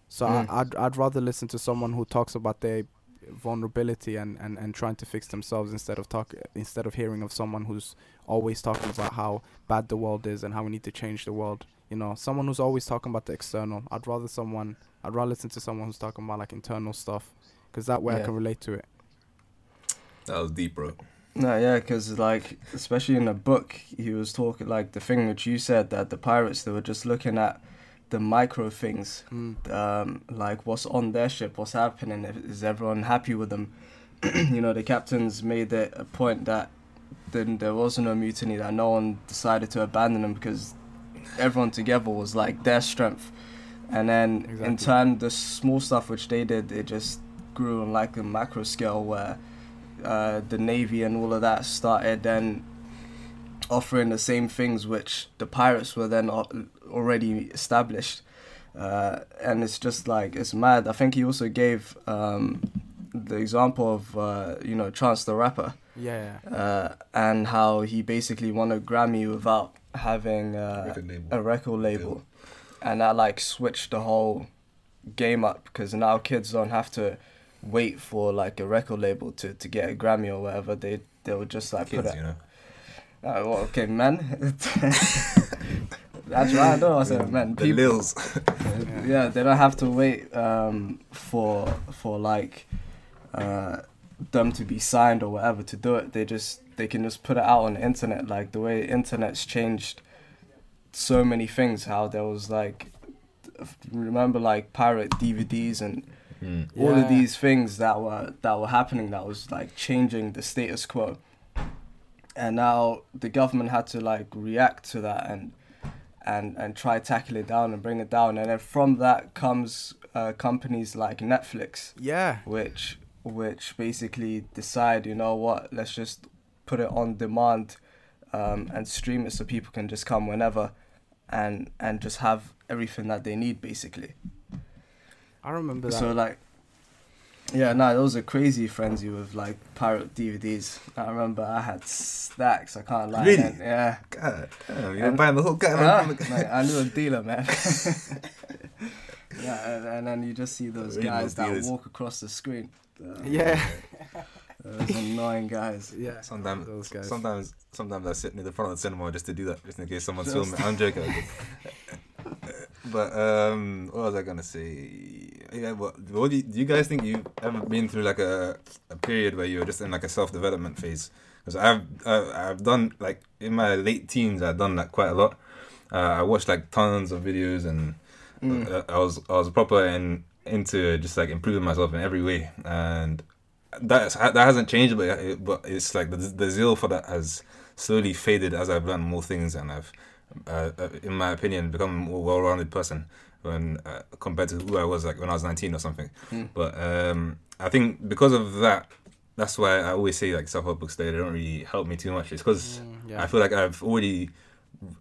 G: So
E: Mm.
G: I, I'd I'd rather listen to someone who talks about their vulnerability and, and, and trying to fix themselves instead of talk instead of hearing of someone who's always talking about how bad the world is and how we need to change the world. You know, someone who's always talking about the external. I'd rather someone I'd rather listen to someone who's talking about like internal stuff because that way I can relate to it.
F: That was deep, bro.
E: No, yeah, because like especially in the book, he was talking like the thing which you said that the pirates they were just looking at the micro things,
G: Mm.
E: um, like what's on their ship, what's happening, is everyone happy with them? you know, the captains made it a point that then there was no mutiny, that no one decided to abandon them because everyone together was like their strength. And then in turn, the small stuff which they did, it just grew on like a macro scale where uh, the navy and all of that started then offering the same things which the pirates were then already established. Uh, and it's just like it's mad. I think he also gave um, the example of uh, you know Chance the Rapper
G: Yeah.
E: uh, and how he basically won a Grammy without having uh,
F: Record label.
E: a record label, and that like switched the whole game up because now kids don't have to wait for like a record label to, to get a Grammy or whatever. They they would just like
F: Kids,
E: put it.
F: you know.
E: Uh, well, okay, man. That's right. I don't know what I said, man.
F: The
E: People-
F: lils.
E: yeah, they don't have to wait um, for for like uh, them to be signed or whatever to do it. They just they can just put it out on the internet. Like the way internet's changed so many things. How there was like remember like pirate DVDs and
F: Mm.
E: all of these things that were that were happening that was like changing the status quo and now the government had to like react to that and and and try tackle it down and bring it down and then from that comes uh, companies like netflix
G: Yeah.
E: which which basically decide you know what let's just put it on demand um, and stream it so people can just come whenever and and just have everything that they need basically
G: I remember that.
E: so like, yeah, no, those are crazy frenzy with like pirate DVDs. I remember I had stacks. I can't lie.
F: Really?
E: man. Yeah.
F: God damn, you're
E: And-
F: buying the whole
E: Huh?
F: catalog.
E: Mate, I knew a dealer, man. yeah, and, and then you just see those
F: Original
E: guys that
F: dealers.
E: walk across the screen. Uh,
G: yeah.
E: those annoying guys.
G: Yeah.
F: Sometimes,
G: Those guys.
F: sometimes, sometimes I sit near the front of the cinema just to do that, just in case someone's
E: Just-
F: filming. I'm joking. But um, what was I gonna say? Yeah, what, what do, you, do you guys think you've ever been through like a, a period where you're just in like a self development phase. Because I've, I've I've done like in my late teens, I've done that quite a lot. Uh, I watched like tons of videos and
E: Mm.
F: uh, I was I was proper in into just like improving myself in every way, and that's that hasn't changed, but it, but it's like the the zeal for that has slowly faded as I've learned more things and I've, uh, uh, in my opinion, become a more well-rounded person when uh, compared to who I was like when I was nineteen or something.
E: Mm.
F: But um, I think because of that, that's why I always say like self-help books they don't really help me too much. It's because
G: Mm, yeah.
F: I feel like I've already,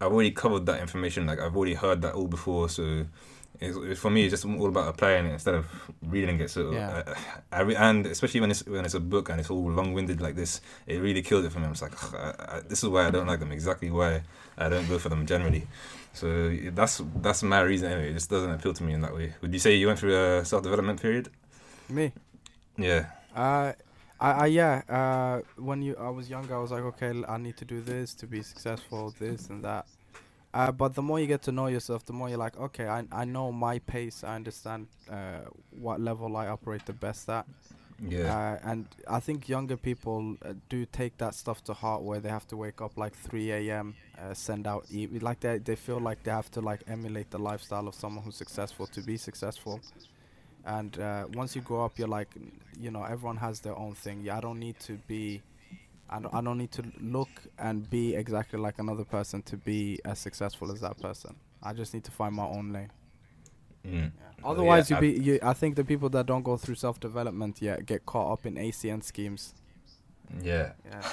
F: I've already covered that information. Like I've already heard that all before. So, it's, it's, for me, it's just all about applying it instead of reading it. So,
G: Yeah.
F: uh, I re- and especially when it's when it's a book and it's all long-winded like this, it really kills it for me. I'm just like, "Ugh, I, I, this is why I don't like them. Exactly why I don't go for them generally. So that's that's my reason. Anyway, it just doesn't appeal to me in that way. Would you say you went through a self-development period?
G: Me.
F: Yeah.
G: Uh, I, I yeah. Uh, when you I was younger, I was like, okay, I need to do this to be successful, this and that. Uh, but the more you get to know yourself, the more you're like, okay, I I know my pace. I understand uh, what level I operate the best at.
F: Yeah.
G: Uh, and I think younger people uh, do take that stuff to heart, where they have to wake up like 3 a.m., uh, send out e- like they they feel like they have to like emulate the lifestyle of someone who's successful to be successful. And uh, once you grow up, you're like, you know, everyone has their own thing. Yeah, I don't need to be, I don't, I don't need to look and be exactly like another person to be as successful as that person. I just need to find my own lane.
F: Mm. Well,
G: Otherwise,
F: yeah,
G: you be. You, I think the people that don't go through self development yet get caught up in ACN schemes.
F: Yeah.
G: Yeah.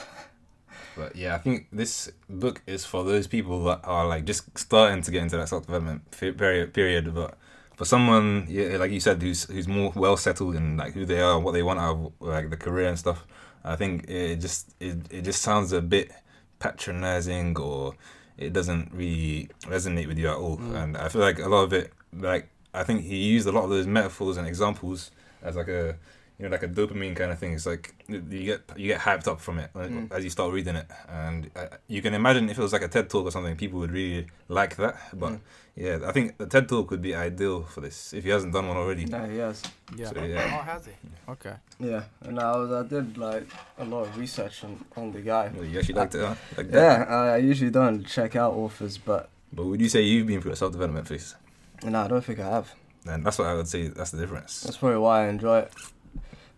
F: But yeah, I think this book is for those people that are like just starting to get into that self development period. Period, but for someone, yeah, like you said, who's who's more well settled in like who they are, what they want out of like the career and stuff, I think it just it, it just sounds a bit patronizing or it doesn't really resonate with you at all.
G: Mm.
F: And I feel like a lot of it, like I think he used a lot of those metaphors and examples as like a you know like a dopamine kind of thing. It's like you get you get hyped up from it like,
E: Mm.
F: as you start reading it, and uh, you can imagine if it was like a TED talk or something, people would really like that. But
E: Mm.
F: yeah, I think the TED talk would be ideal for this if he hasn't done one already.
E: Yeah, yes.
G: Yeah.
F: So, yeah.
G: Oh, has he? Okay.
E: Yeah, and I was I did like a lot of research on, on the guy.
F: Well, you actually liked it, huh? Like.
E: Yeah, I, I usually don't check out authors, but
F: But would you say you've been through a self development phase?
E: no, I don't think I have.
F: And that's what I would say. That's the difference.
E: That's probably why I enjoy it.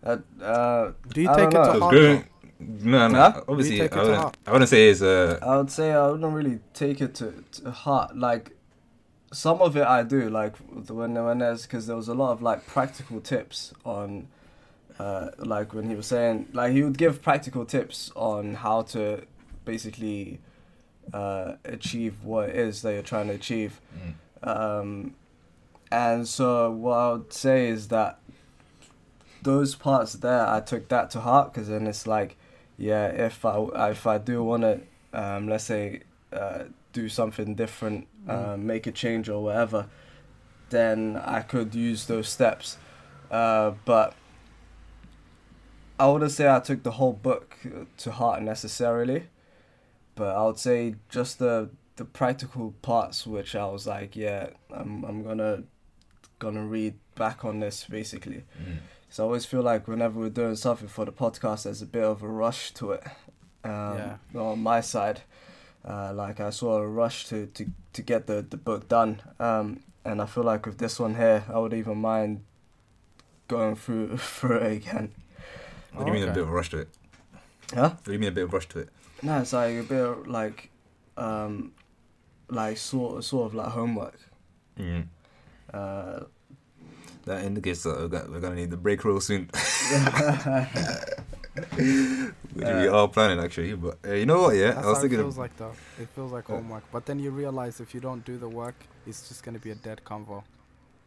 E: Uh, uh,
G: Do you
E: I
G: take it
E: don't
G: to heart?
F: growing, no, no,
E: Huh?
F: obviously, I wouldn't. I wouldn't say it's uh,
E: I would say I wouldn't really take it to, to heart. Like some of it I do, like when when there's because there was a lot of like practical tips on, uh, like when he was saying like he would give practical tips on how to basically uh, achieve what it is that you're trying to achieve.
F: mm,
E: Um, and so what I would say is that those parts there, I took that to heart because then it's like, yeah, if I if I do want to, um, let's say, uh, do something different, uh, make a change or whatever, then I could use those steps. Uh, but I wouldn't say I took the whole book to heart necessarily, but I would say just the the practical parts which I was like, yeah, I'm I'm gonna gonna read back on this basically.
F: mm.
E: So I always feel like whenever we're doing something for the podcast, there's a bit of a rush to it. Um,
G: Yeah.
E: On my side, uh, like I saw a rush to, to, to get the, the book done. Um, and I feel like with this one here, I would even mind going through through it again.
F: What do you mean a bit of a rush to it?
E: Huh?
F: What do you mean a bit of a rush to it?
E: No, it's like a bit of like, um, like sort of, sort of like homework.
F: Mm.
E: Uh,
F: That indicates that we're gonna, need the break roll soon. Which we are planning actually, but uh, you know what? Yeah,
G: That's
F: I was
G: how it
F: thinking.
G: feels
F: Of,
G: like though. It feels like
F: Yeah.
G: homework. But then you realize if you don't do the work, it's just gonna be a dead convo.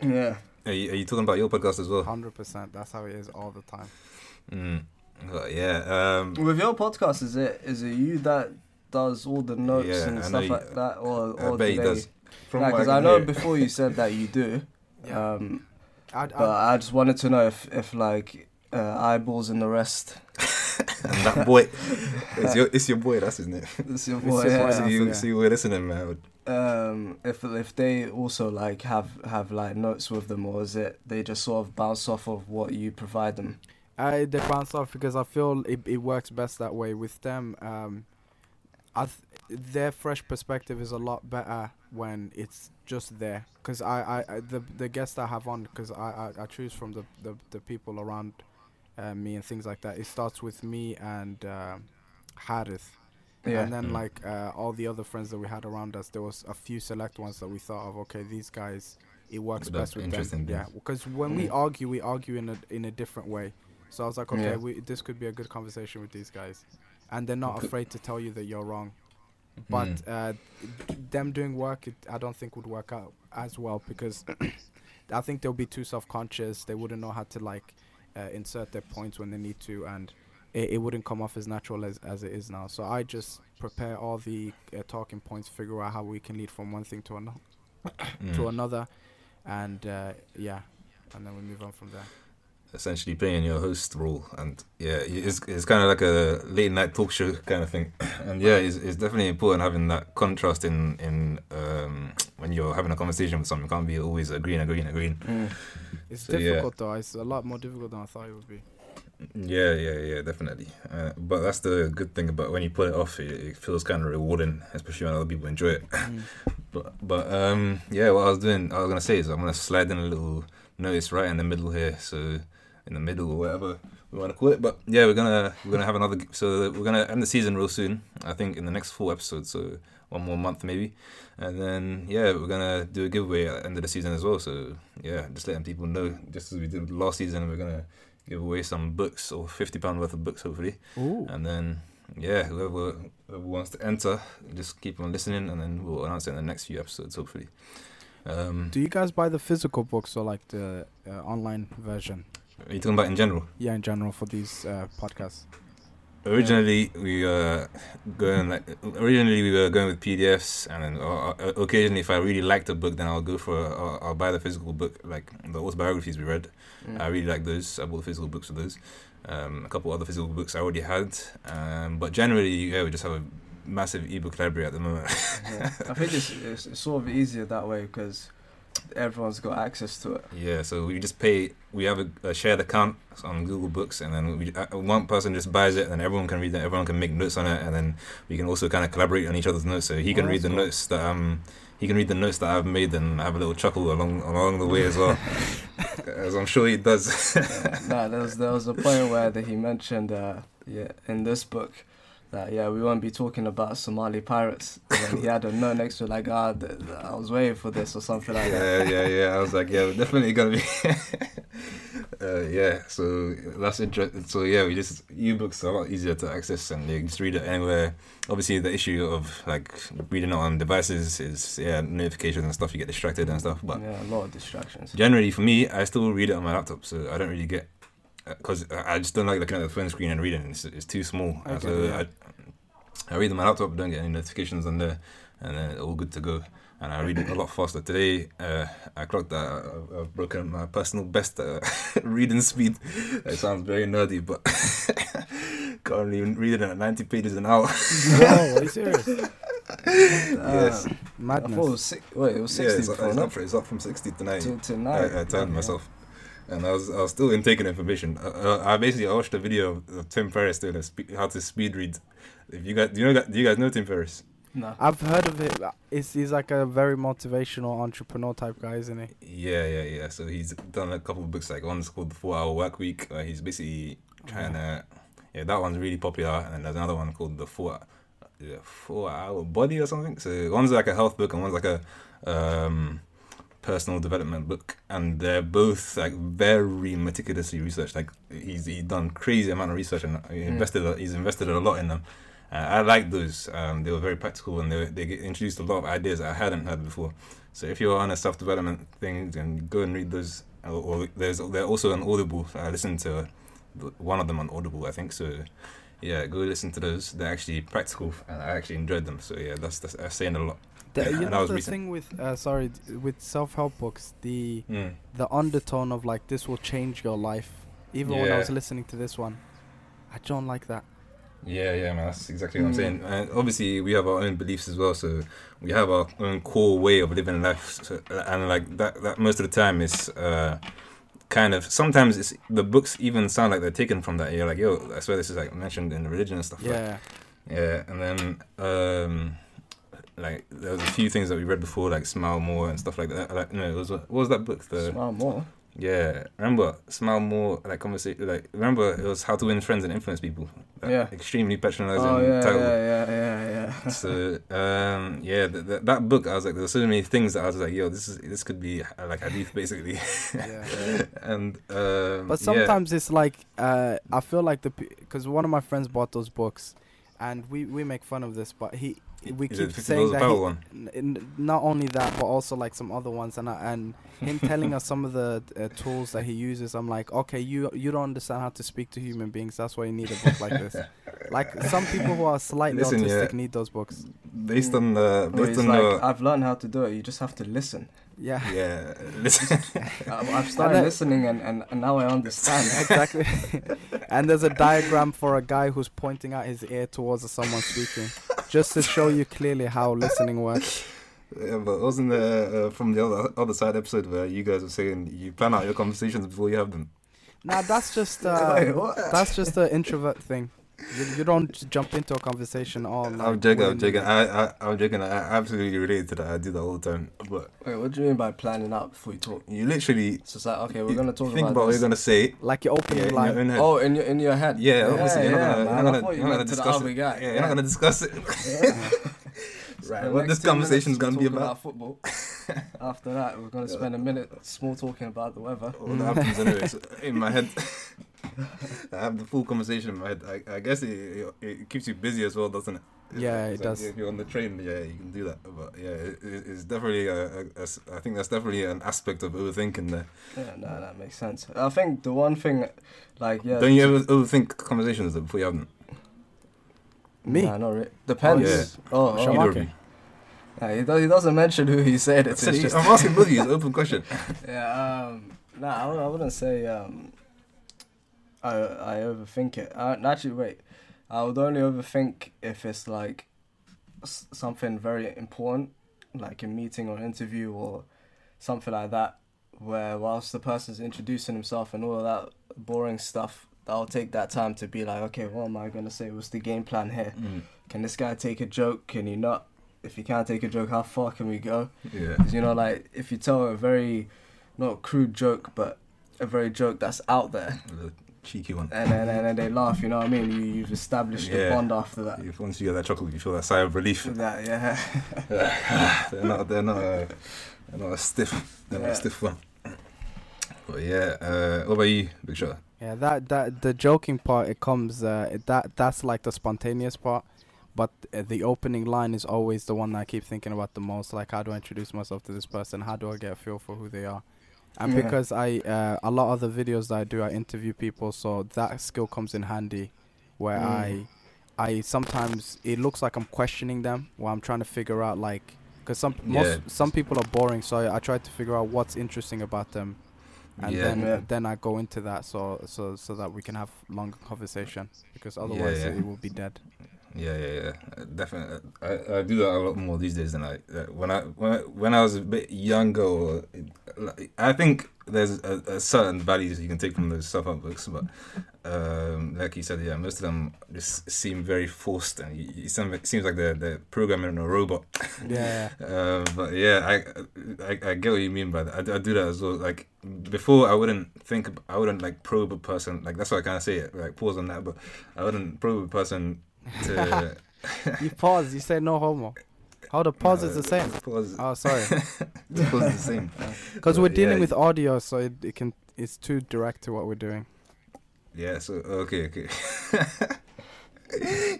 E: yeah.
F: are, you, are you talking about your podcast as well?
G: Hundred percent. That's how it is all the time.
F: Mm. But yeah. Um,
E: With your podcast, is it is it you that does all the notes
F: Yeah,
E: and
F: I know
E: stuff
F: you-
E: like that, or
F: I
E: or
F: bet he does. From
E: Because
F: can
E: I know before you said that you do.
G: Yeah.
E: Um,
G: I'd,
E: but I just wanted to know if if like uh, eyeballs and the rest.
F: and that boy, it's your it's your boy. That's his name.
E: It's your
G: It's
E: boy,
G: your boy,
E: yeah.
F: see you
G: yeah.
F: see we're listening, man.
E: Um, if if they also like have have like notes with them, or is it they just sort of bounce off of what you provide them?
G: I they bounce off because I feel it, it works best that way with them. Um, I th- their fresh perspective is a lot better when it's just there. Cause I, I, I the the guests I have on, because I, I I choose from the the, the people around uh, me and things like that. It starts with me and um, Harith.
E: Yeah.
G: And then
F: Mm.
G: like uh, all the other friends that we had around us, there was a few select ones that we thought of. Okay, these guys, it works
F: That's
G: best with them. Yeah, because when we
E: Mm.
G: argue, we argue in a in a different way. So I was like, okay,
E: Yeah.
G: we, this could be a good conversation with these guys, and they're not afraid to tell you that you're wrong. But
F: Mm.
G: uh, them doing work, it, I don't think would work out as well because I think they'll be too self-conscious. They wouldn't know how to like uh, insert their points when they need to, and it, it wouldn't come off as natural as, as it is now. So I just prepare all the uh, talking points, figure out how we can lead from one thing to another, to
F: Mm.
G: another, and uh, yeah, and then we move on from there.
F: Essentially playing your host role and yeah it's, it's kind of like a late night talk show kind of thing and yeah it's, it's definitely important having that contrast in in um when you're having a conversation with someone you can't be always agreeing agreeing agreeing
E: Mm.
G: It's
F: So, yeah.
G: difficult though. It's a lot more difficult than I thought it would be.
F: yeah yeah yeah definitely uh, but that's the good thing about when you put it off it, it feels kind of rewarding especially when other people enjoy it but but um yeah what i was doing i was gonna say is i'm gonna slide in a little notice right in the middle here so in the middle or whatever we want to call it but yeah we're gonna we're gonna have another so we're gonna end the season real soon i think in the next four episodes so one more month maybe and then yeah we're gonna do a giveaway at the end of the season as well so yeah just letting people know just as we did last season we're gonna give away some books or 50 pound worth of books hopefully
G: Ooh.
F: and then yeah whoever, whoever wants to enter just keep on listening and then we'll announce it in the next few episodes hopefully um
G: Do you guys buy the physical books or like the uh, online version?
F: Are you talking about in general
G: Yeah, in general for these uh, podcasts.
F: originally we were going like originally we were going with pdfs and then uh, uh, occasionally if i really liked a book then i'll go for uh, i'll buy the physical book like the autobiographies we read
E: Mm.
F: I really like those. I bought the physical books for those. Um, a couple other physical books I already had. Um, but generally, yeah, we just have a massive ebook library at the moment.
E: Yeah. I think it's, it's, it's sort of easier that way because everyone's got access to it.
F: yeah, so we just pay. We have a, a shared account on Google Books, and then we, uh, one person just buys it, and everyone can read it. Everyone can make notes on it, and then we can also kind of collaborate on each other's notes. So he can
G: Oh,
F: read the
G: cool.
F: notes that um he can read the notes that I've made, and have a little chuckle along along the way as well, as I'm sure he does.
E: no, there was there was a point where that he mentioned, uh, yeah, in this book, that yeah, we won't be talking about Somali pirates. And he had a note next to it like, ah, I was waiting for this or something like that.
F: yeah, yeah, yeah. I was like, yeah, we're definitely gonna be. uh, yeah, so that's interesting. So yeah, we just ebooks are a lot easier to access, and you can just read it anywhere. Obviously, the issue of like reading it on devices is yeah, notifications and stuff. You get distracted and stuff. But
E: Yeah, a lot of distractions.
F: generally, for me, I still read it on my laptop, so I don't really get because I I just don't like looking at the phone screen and reading. It's, it's too small.
G: Okay,
F: so
G: yeah.
F: I, I read on my laptop, don't get any notifications on there, and then all good to go. And I read it a lot faster. Today, uh, I clocked that I've, I've broken my personal best uh, reading speed. It sounds very nerdy, but currently reading at 90 pages an hour.
G: Whoa, are you serious?
F: yes.
E: I
G: Madness.
E: thought it was six, wait, it was
F: Yeah,
E: 60
F: it's,
E: before,
F: it's,
E: no?
F: up, it's up from 60 to 90.
E: To, to
F: I,
E: nine.
F: I timed myself, and I was I was still intaking information. Uh, uh, I basically I watched a video of, of Tim Ferriss doing a spe- how to speed read. If you guys do you know do you guys know Tim Ferriss?
E: No.
G: I've heard of it. It's, he's like a very motivational entrepreneur type guy, isn't he?
F: Yeah, yeah, yeah. So he's done a couple of books. Like one's called The Four Hour Work Week. Uh, he's basically trying to. Yeah, that one's really popular. And then there's another one called The Four. Yeah, four Hour Body or something. So one's like a health book and one's like a um, personal development book, and they're both like very meticulously researched. Like he's he done crazy amount of research and he invested a, he's invested a lot in them. Uh, I like those. Um, they were very practical and they they introduced a lot of ideas I hadn't heard before. So if you're on a self development thing, then go and read those. Or, or there's they're also on Audible. I listened to one of them on Audible, I think. So yeah, go listen to those. They're actually practical, and I actually enjoyed them. So yeah, that's that's, that's saying a lot.
G: The,
F: Yeah,
G: you know the
F: recent-
G: thing with uh, sorry with self help books, the
F: Mm.
G: the undertone of like this will change your life. Even when I was listening to this one, I don't like that.
F: Yeah, yeah, man. That's exactly what I'm
E: Mm.
F: saying. And obviously, we have our own beliefs as well. So we have our own core way of living life, so, and like that. That most of the time is uh, kind of sometimes it's the books even sound like they're taken from that. You're like, yo, I swear this is like mentioned in the religion and stuff. like
G: Yeah.
F: yeah, and then um, like there was a few things that we read before, like Smile More and stuff like that. Like no, it was what was that book? The
E: Smile more.
F: yeah, remember Smile More? Like conversation. Like remember it was How to Win Friends and Influence People. That
E: Yeah.
F: extremely patronizing
E: Oh yeah,
F: title.
E: yeah, yeah, yeah, yeah.
F: So um, yeah, th- th- that book I was like, there were so many things that I was like, yo, this is this could be uh, like hadith basically,
G: Yeah.
F: and um,
G: But
F: yeah.
G: sometimes it's like uh, I feel like the because one of my friends bought those books, and we we make fun of this, but he we
F: Is
G: keep
F: it
G: saying that he,
F: one?
G: n- n- not only that, but also like some other ones, and I, and him telling us some of the uh, tools that he uses. I'm like, okay, you you don't understand how to speak to human beings. That's why you need a book like this. like some people who are slightly
F: Listen,
G: autistic
F: yeah.
G: need those books.
F: based on the based on
E: like,
F: the
E: I've learned how to do it. You just have to listen.
G: Yeah,
F: yeah.
E: I- I've started
G: then-
E: listening, and, and, and now I understand.
G: exactly. and there's a diagram for a guy who's pointing out his ear towards someone speaking, just to show you clearly how listening works.
F: Yeah, but wasn't there uh, from the other other side episode where you guys were saying you plan out your conversations before you have them?
G: Nah, that's just uh,
F: Wait, what?
G: that's just an introvert thing. You, you don't jump into a conversation all. Like,
F: I'm joking. I'm
G: willy-nilly.
F: joking. I, I I'm joking. I absolutely relate to that. I do that all the time. But
E: Wait, what do you mean by planning out before you talk?
F: you literally
E: So it's like, okay, we're gonna talk
F: think
E: about,
F: about what
E: this.
F: you're gonna say.
G: Like your
F: Yeah,
G: opening
F: in your
G: line.
E: Oh, in your in your head.
F: yeah, obviously you're not
E: yeah,
F: gonna, you're not
E: I
F: gonna,
E: you
F: you're not gonna
E: meant to the
F: discuss
E: other
F: it.
E: guy.
F: Yeah, you're not gonna discuss it.
E: Right,
F: Right, what this conversation's gonna be about.
E: football. After that, we're gonna spend a minute small talking about the weather.
F: All that happens anyway. In my head, I have the full conversation in my head. I, I guess it, it, it keeps you busy as well, doesn't it?
G: Yeah,
F: It's
G: it
F: like
G: does.
F: If you're on the train, yeah, you can do that. But yeah, it, it- it's definitely a, a, a s- I think that's definitely an aspect of overthinking there.
E: Yeah, no, that makes sense. I think the one thing, like, yeah.
F: Don't you ever overthink conversations though before you have them?
G: Me?
E: Nah, not really. Depends.
F: yeah.
E: Oh, oh.
G: Okay.
E: Nah, he, does, he doesn't mention who he said it to. It's
F: just-
E: just,
F: I'm asking both of you. It's an open question.
E: yeah, um, nah, I, wouldn't- I wouldn't say um, I I overthink it. I, actually, wait, I would only overthink if it's like s- something very important, like a meeting or interview or something like that, where whilst the person's introducing himself and all of that boring stuff, I'll take that time to be like, okay, what am I gonna say? What's the game plan here?
F: Mm.
E: Can this guy take a joke? Can he not? If he can't take a joke, how far can we go?
F: Yeah.
E: you know, like if you tell a very, not crude joke, but a very joke that's out there,
F: The cheeky one.
E: and then and then they laugh. You know what I mean? You you've established
F: Yeah.
E: a bond after that.
F: If once you get that chocolate, you feel that sigh of relief.
E: That yeah.
F: they're not. They're not. A, they're not a stiff. They're not a stiff one. But yeah. Uh, what about you, Big Shot?
G: Yeah, that that the joking part it comes uh, that that's like the spontaneous part, but uh, the opening line is always the one that I keep thinking about the most. Like, how do I introduce myself to this person? How do I get a feel for who they are? And
E: Yeah.
G: because I uh, a lot of the videos that I do, I interview people, so that skill comes in handy. Where
E: Mm.
G: I I sometimes it looks like I'm questioning them, where I'm trying to figure out like because some most
F: Yeah.
G: some people are boring, so I, I try to figure out what's interesting about them and
F: Yeah.
G: then
E: Yeah.
G: then I go into that so so so that we can have longer conversation because otherwise
F: yeah.
G: it will be dead.
F: Yeah, yeah, yeah. Definitely, I, I do that a lot more these days than I uh, when I when I, when I was a bit younger. Or, like, I think there's a, a certain values you can take from those self-help books, but um, like you said, yeah, most of them just seem very forced, and you, you it seems like they're they're programming a robot.
G: Yeah.
F: Uh, but yeah, I, I I get what you mean by that. I, do- I do that as well. Like before, I wouldn't think I wouldn't like probe a person. Like that's why I kind of say it. Like pause on that, but I wouldn't probe a person to.
G: you pause. You say no homo. How the pause is the same.
F: Pause.
G: Oh, sorry.
F: pause is the same.
G: Because we're dealing
F: yeah,
G: with audio, so it, it can it's too direct to what we're doing.
F: Yeah. So okay, okay.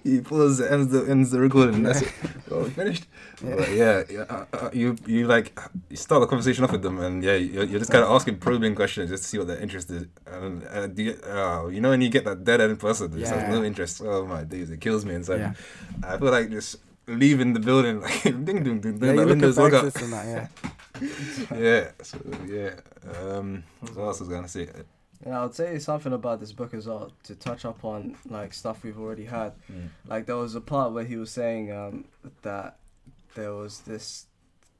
F: you pause ends the ends the recording. That's it. Oh, we finished. But yeah, yeah uh, uh, you you like you start the conversation off with them, and yeah, you're, you're just kind of asking probing questions just to see what their interest is. And uh, do you, uh, you know when you get that dead end person, that just has no interest. Oh my days, it kills me inside.
G: Yeah.
F: I feel like just leaving the building, like ding ding ding, ding
G: Yeah,
F: the
G: you look
F: windows
G: at
F: look up.
G: and that. Yeah.
F: Yeah. So yeah. Um, what else was I gonna say?
E: Yeah, I'd say something about this book as well to touch up on like stuff we've already had. Like there was a part where he was saying um, that there was this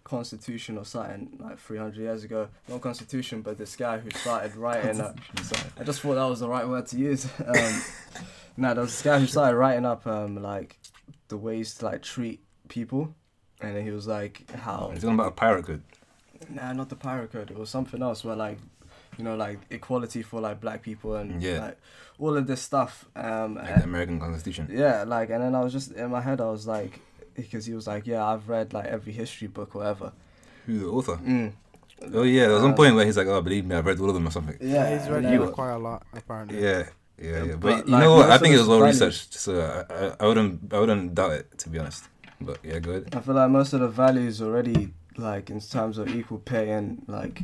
E: constitution or something like 300 years ago. Not constitution, but this guy who started writing. Uh, I just thought that was the right word to use. Um, no, there was this guy who started writing up um, like the ways to like treat people, and then he was like how
F: It's talking about a pirate code.
E: Nah, not the pirate code. It was something else where like, you know, like equality for like black people and
F: Yeah.
E: like all of this stuff. Um,
F: Like
E: and-
F: the American Constitution.
E: yeah, like, and then I was just in my head, I was like, because he was like, yeah, I've read like every history book or whatever.
F: Who's the author?
E: Mm.
F: Oh yeah, there was one
E: Um,
F: point where he's like, "Oh, believe me, I've read all of them or something."
G: Yeah, he's read
E: then-
G: you quite a lot apparently.
F: Yeah, yeah, yeah.
E: but,
F: But, you
E: like,
F: know what? I think it was well researched, so I, I, I wouldn't, I wouldn't doubt it to be honest. But yeah, go ahead.
E: I feel like most of the values already like in terms of equal pay and like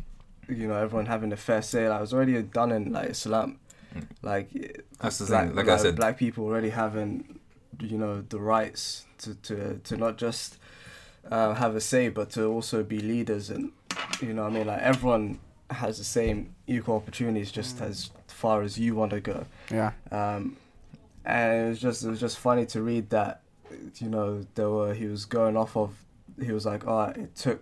E: you know everyone having a fair say. Like, it was already done in like Islam.
F: Mm.
E: Like
F: That's the
E: black,
F: thing. Like I said,
E: black people already having you know the rights to to to not just uh, have a say, but to also be leaders and you know what I mean like everyone has the same equal opportunities just
G: Mm.
E: as far as you want to go.
G: Yeah.
E: Um, and it was just it was just funny to read that you know there were he was going off of he was like oh it took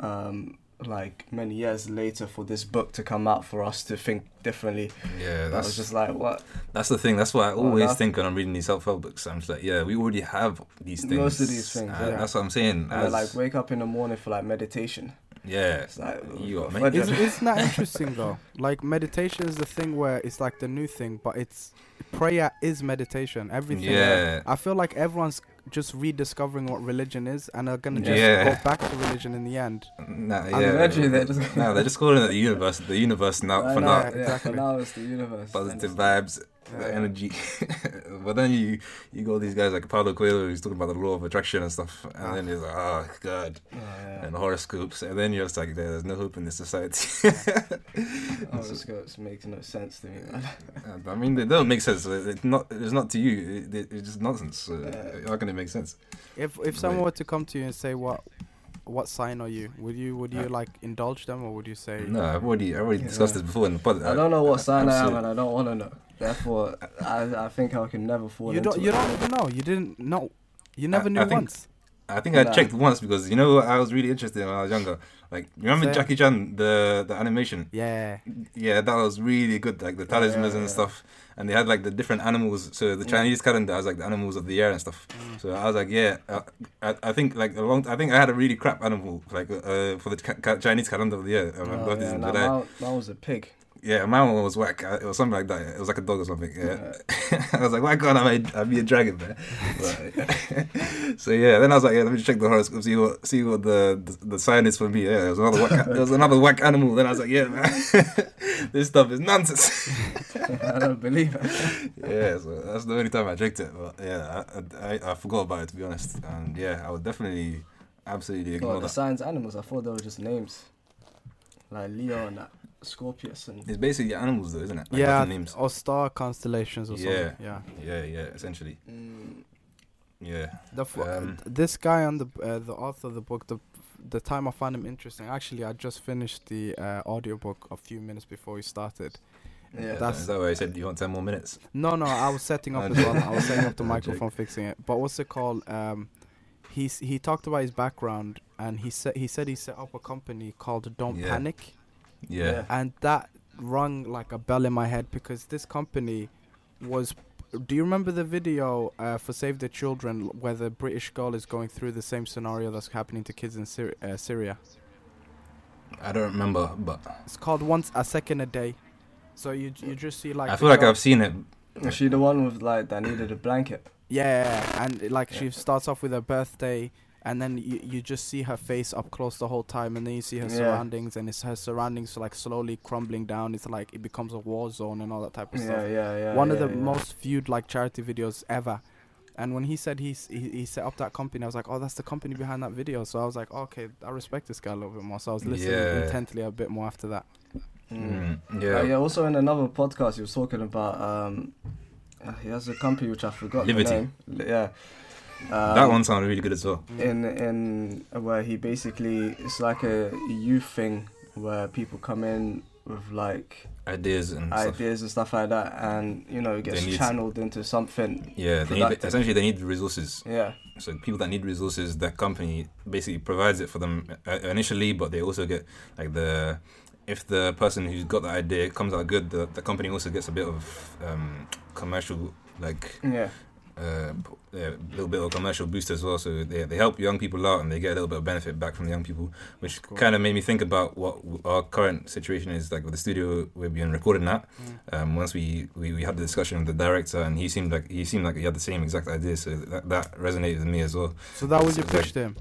E: um like many years later for this book to come out for us to think differently
F: yeah,
E: I
F: that's
E: was just like what
F: that's the thing. That's what I always
E: that's-
F: think when I'm reading these self-help books. I'm just like, yeah, we already have these things.
E: Most of these things,
F: Uh,
E: yeah.
F: That's what I'm saying. As-
E: like wake up in the morning for like meditation
F: yeah,
E: it's like
F: You are,
E: for-
F: mate.
G: Isn't, isn't that interesting though? Like meditation is the thing where it's like the new thing, but it's prayer is meditation. Everything.
F: Yeah.
G: I feel like everyone's just rediscovering what religion is, and are gonna just
F: Yeah.
G: go back to religion in the end.
F: Nah,
E: I'm
F: yeah.
E: literally they're just-
F: no, they're just calling it the universe. The universe now
E: I
F: for
E: know,
F: now.
E: yeah, for now it's the universe
F: Positive
E: Positive
F: vibes,
G: Yeah.
F: the energy. but then you you go these guys like Paulo Coelho, who's talking about the law of attraction and stuff, and
G: Ah.
F: then he's like, oh god,
E: oh, yeah.
F: and horoscopes, and then you're just like, there's no hope in this society.
E: horoscopes makes no sense to me man.
F: I mean, they don't make sense. It's not. It's not to you. It, it- it's just nonsense. So
E: Yeah.
F: how can it make sense?
G: If if someone were to come to you and say what what sign are you, would you would you
F: Uh,
G: like indulge them or would you say
F: No, I've already, I've already
E: Yeah.
F: discussed this before in the pod.
E: I don't know what sign I am and I don't want to know. Therefore, I, I think I can never fall
G: you
E: into
G: don't
E: it.
G: you don't even know you didn't know you never
F: I
G: knew
F: think-
G: once.
F: I think I checked once because you know I was really interested when I was younger. Like remember
G: Same.
F: Jackie Chan the the animation?
G: Yeah.
F: Yeah, that was really good. Like the talismans
E: yeah,
F: and
E: yeah.
F: stuff, and they had like the different animals. So the. Chinese calendar has like the animals of the year and stuff.
G: Mm.
F: So I was like, yeah, uh, I, I think like a long. I think I had a really crap animal like uh, for the Chinese calendar of the year.
E: Oh, yeah,
F: July.
E: mine, mine was a pig.
F: Yeah, my one was whack. It was something like that. It was like a dog or something. Yeah. I was like, why can't I be, I be a dragon, man? But- so yeah, then I was like, yeah, let me check the horoscope, see what see what the the, the sign is for me. Yeah, there was another whack, there was another whack animal. Then I was like, yeah, man, this stuff is nonsense.
E: I don't believe it.
F: yeah, so that's the only time I checked it. But yeah, I, I, I forgot about it to be honest. And yeah, I would definitely, absolutely ignore
E: God, the
F: that.
E: signs animals, I thought they were just names. Like Leo and that, Scorpius and...
F: It's basically animals, though, isn't it? Like
G: yeah,
F: different names.
G: or star constellations or
F: Yeah.
G: something. Yeah.
F: Yeah, yeah, essentially.
E: Mm,
F: Yeah.
G: The f-
F: Um,
G: this guy on the uh, the author of the book the the time I found him interesting. Actually, I just finished the uh, audiobook a few minutes before we started.
E: yeah,
G: that's-
F: is that why I said you want ten more minutes?
G: No, no, I was setting up
F: I'm
G: as well. I was setting up the microphone, fixing it. But what's it called? Um, he's he talked about his background, and he said he said he set up a company called Don't
F: Yeah.
G: Panic,
F: Yeah.
E: Yeah.
G: and that rung like a bell in my head because this company was. Do you remember the video uh, for Save the Children where the British girl is going through the same scenario that's happening to kids in Syri- uh, Syria?
F: I don't remember, but
G: It's called Once a Second a Day. So you you just see like
F: I feel like
G: girl-
F: I've seen it.
E: Was she the one with like that needed a blanket?
G: Yeah, and it, like she starts off with her birthday, and then you, you just see her face up close the whole time, and then you see her
E: Yeah.
G: surroundings, and it's her surroundings like slowly crumbling down. It's like it becomes a war zone and all that type of
E: Yeah,
G: stuff.
E: yeah, yeah.
G: One of the
E: yeah.
G: most viewed like charity videos ever. And when he said he's, he he set up that company, I was like, oh, that's the company behind that video. So I was like, okay, I respect this guy a little bit more. So I was listening
F: Yeah.
G: intently a bit more after that.
E: Mm.
F: Mm,
E: Uh,
F: yeah.
E: yeah. Also, in another podcast, he was talking about um, uh, he has a company which I forgot
F: Livity.
E: the name. Yeah. Um,
F: that one sounded really good as well.
E: in in where he basically it's like a youth thing where people come in with like
F: ideas and stuff.
E: ideas and stuff like that, and you know it gets
F: need-
E: channeled into something.
F: Yeah, they need, essentially they need resources.
E: Yeah,
F: So people that need resources, that company basically provides it for them uh, initially, but they also get like the if the person who's got the idea comes out good, the, the company also gets a bit of um, commercial like
E: yeah,
F: uh, a little bit of commercial boost as well. So they they help young people out and they get a little bit of benefit back from the young people, which kind of made me think about what our current situation is like with the studio we've been recording at. Um, once we, we we had the discussion with the director and he seemed like he seemed like he had the same exact idea, so that that resonated with me as well.
G: So that was your pitch to him.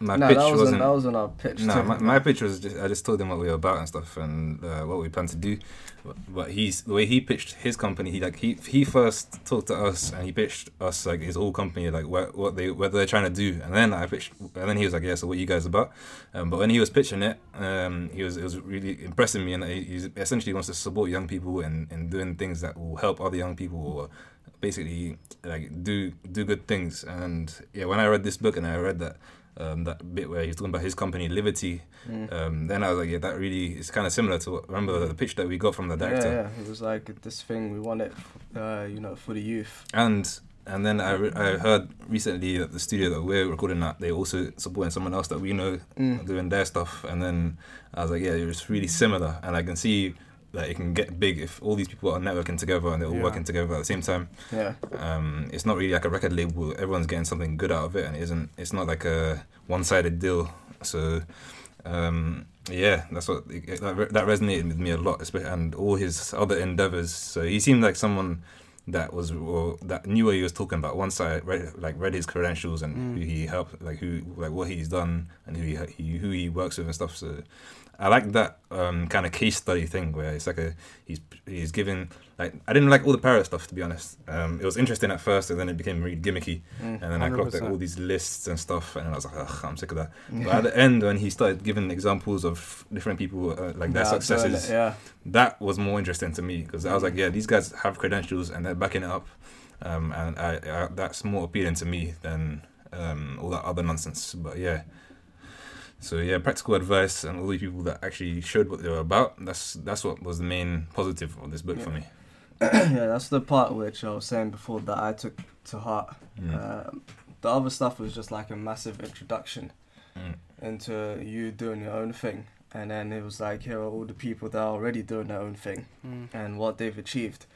F: My
E: no,
F: pitch
E: that wasn't,
F: wasn't.
E: that wasn't our pitch.
F: no, my, my pitch was just I just told him what we were about and stuff and uh, what we plan to do. But, but he's the way he pitched his company. He like he he first talked to us and he pitched us like his whole company like what what they what they're trying to do. And then I pitched and then he was like yeah so what you guys about. Um, but when he was pitching it, um, he was it was really impressing me and he he's essentially wants to support young people and and doing things that will help other young people or basically like do do good things. And yeah, when I read this book and I read that um, that bit where he's talking about his company Livity,
E: Mm.
F: um, then I was like, yeah, that really is kind of similar to what, remember the pitch that we got from the director.
E: Yeah, yeah, it was like this thing we wanted, uh, you know, for the youth.
F: And and then I, re- I heard recently that the studio that we're recording at, they also supporting someone else that we know
E: Mm.
F: doing their stuff. And then I was like, yeah, it's really similar, and I can see that it can get big if all these people are networking together and they're all
G: Yeah.
F: working together at the same time.
E: Yeah,
F: um, it's not really like a record label. Everyone's getting something good out of it, and it isn't. It's not like a one-sided deal. So, um, yeah, that's what that, that resonated with me a lot, and all his other endeavors. So he seemed like someone that was or that knew what he was talking about. Once I read like read his credentials and
G: Mm.
F: who he helped, like who like what he's done and who he, he who he works with and stuff. So. I like that um, kind of case study thing where it's like a he's he's giving like I didn't like all the parrot stuff to be honest. Um, it was interesting at first and then it became really gimmicky
E: Mm.
F: and then I clocked like all these lists and stuff and I was like Ugh, I'm sick of that. But at the end when he started giving examples of different people uh, like their
E: Yeah,
F: successes,
E: Yeah,
F: that was more interesting to me because I was like yeah these guys have credentials and they're backing it up, um, and I, I that's more appealing to me than um, all that other nonsense. But yeah. So yeah, practical advice and all the people that actually showed what they were about. That's that's what was the main positive of this book for me.
E: yeah, that's the part which I was saying before that I took to heart.
F: Mm.
E: Um, the other stuff was just like a massive introduction
F: Mm.
E: into you doing your own thing, and then it was like here are all the people that are already doing their own thing
G: Mm.
E: and what they've achieved.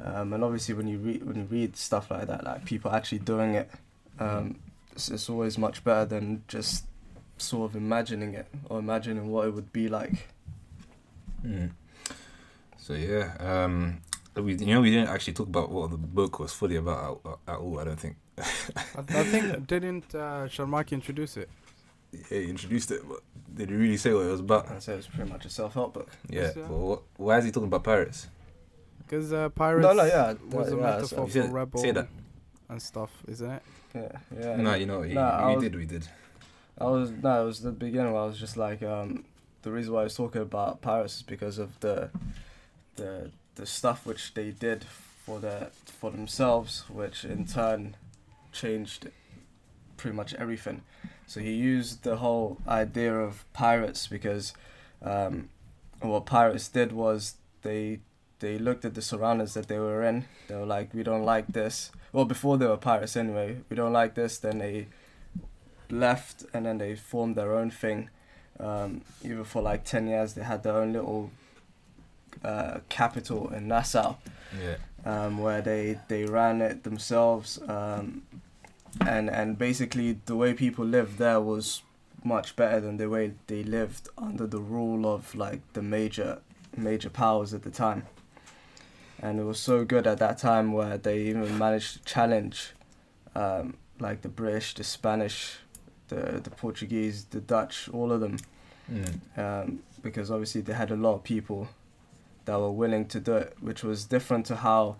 E: Um, and obviously, when you read when you read stuff like that, like people actually doing it, um, it's, it's always much better than just sort of imagining it or imagining what it would be like.
F: Mm. So yeah, um, we you know we didn't actually talk about what the book was fully about at, at all. I don't think.
G: I, I think didn't uh, Sharmarke introduce it?
F: Yeah, he introduced it, but did he really say what it was about?
E: I'd it was pretty much a self-help book.
F: Yeah,
G: Yes, yeah.
F: but what, why is he talking about pirates?
G: Because uh, pirates.
E: No, no, yeah,
G: was a
E: yeah,
G: metaphor
E: so-
F: You said-
G: for rebel
F: say that.
G: and stuff, isn't it?
E: Yeah, yeah.
F: no, you know, he,
E: Nah, I
F: we
E: was-
F: did, we did.
E: I was no, it was the beginning I was just like, um, the reason why I was talking about pirates is because of the, the the stuff which they did for the for themselves, which in turn changed pretty much everything. So he used the whole idea of pirates because, um, what pirates did was they they looked at the surroundings that they were in. They were like, we don't like this. Well, before they were pirates anyway, we don't like this. Then they left and then they formed their own thing. Um, even for like 10 years, they had their own little uh, capital in Nassau
F: Yeah.
E: um, where they, they ran it themselves. Um, and, and basically, the way people lived there was much better than the way they lived under the rule of like the major major powers at the time. And it was so good at that time where they even managed to challenge um, like the British, the Spanish, the the Portuguese, the Dutch, all of them,
F: Mm.
E: um, because obviously they had a lot of people that were willing to do it, which was different to how,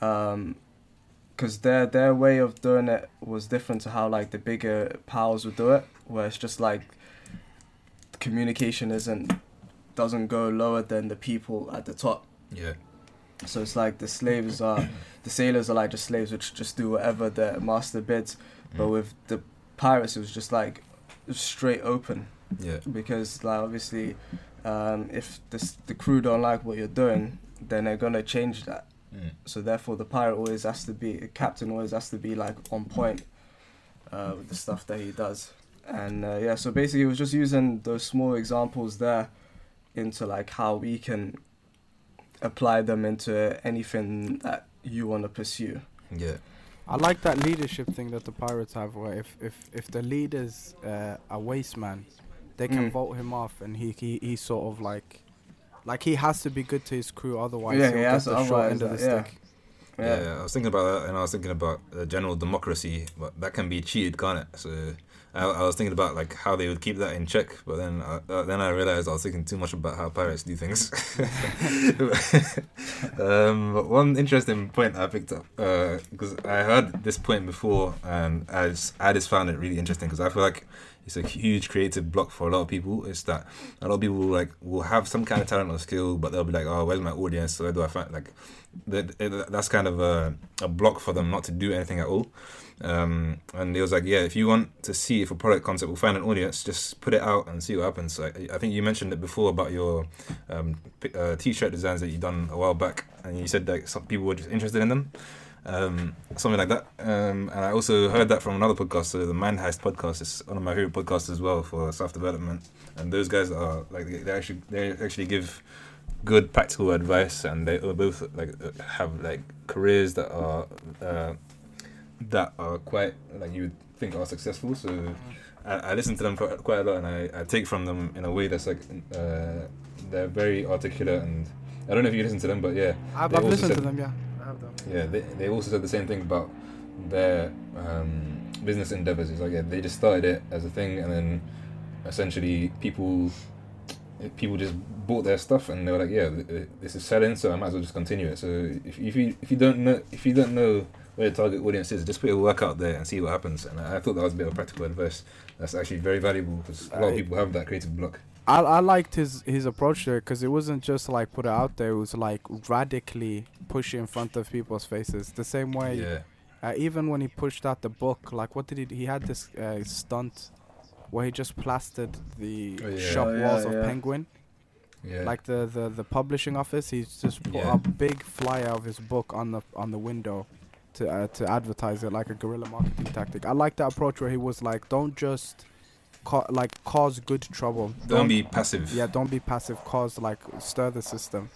E: because their their way of doing it was different to how like the bigger powers would do it, where it's just like communication isn't doesn't go lower than the people at the top.
F: Yeah.
E: So it's like the slaves are, the sailors are like the slaves which just do whatever their master bids. But
F: Mm.
E: with the pirates, it was just like straight open
F: Yeah.
E: because like obviously um, if this, the crew don't like what you're doing, then they're gonna change that.
F: Mm.
E: So therefore, the pirate always has to be, captain always has to be like on point uh, with the stuff that he does. And uh, yeah, so basically, it was just using those small examples there into like how we can apply them into anything that you want to pursue.
F: Yeah.
G: I like that leadership thing that the pirates have, where if if if the leader's uh, a waste man, they can
E: Mm.
G: vote him off, and he he he's sort of like, like he has to be good to his crew, otherwise
E: Yeah,
G: he'll
E: he
G: get the short end of the
E: that- yeah.
G: stick.
F: Yeah. I was thinking about that, and I was thinking about uh, general democracy, but that can be cheated, can't it? So I, I was thinking about like how they would keep that in check, but then uh, uh, then I realized I was thinking too much about how pirates do things. um, one interesting point I picked up because I heard this point before, and I just, I just found it really interesting because I feel like it's a huge creative block for a lot of people. It's that a lot of people like will have some kind of talent or skill, but they'll be like, "Oh, where's my audience? Where do I find like?" That that's kind of a, a block for them not to do anything at all. Um, and he was like, "Yeah, if you want to see if a product concept will find an audience, just put it out and see what happens." Like, I think you mentioned it before about your um, uh, t-shirt designs that you done a while back, and you said that some people were just interested in them um, something like that. Um, and I also heard that from another podcast, so the Mind Heist podcast is one of my favorite podcasts as well for self development. And those guys are like they, actually they actually give good practical advice, and they both like uh, have like careers that are uh, that are quite like you would think are successful. So I, I listen to them for quite a lot, and I, I take from them in a way that's like uh, they're very articulate and. I don't know if you listen to them, but yeah,
G: I've, I've
F: also
G: listened to them, yeah. I have them.
F: yeah, they, they also said the same thing about their um, business endeavors. It's like yeah, they just started it as a thing, and then essentially people people just bought their stuff, and they were like, yeah, th- th- this is selling, so I might as well just continue it. So if, if you if you don't know if you don't know where the target audience is, just put your work out there and see what happens. And I, I thought that was a bit of practical advice. That's actually very valuable because a lot of people have that creative block.
G: I I liked his his approach there because it wasn't just like put it out there; it was like radically push it in front of people's faces. The same way,
F: Yeah,
G: uh, even when he pushed out the book, like what did he? He had this uh, stunt where he just plastered the
F: Oh, yeah.
G: shop
E: Oh, yeah,
G: walls of
E: yeah.
G: Penguin,
F: yeah,
G: like the, the the publishing office. He's just put
F: Yeah.
G: a big flyer of his book on the on the window to uh, to advertise it like a guerrilla marketing tactic. I like that approach where he was like, don't just ca- like cause good trouble.
F: don't be passive.
G: Yeah, don't be passive. Cause like stir the system.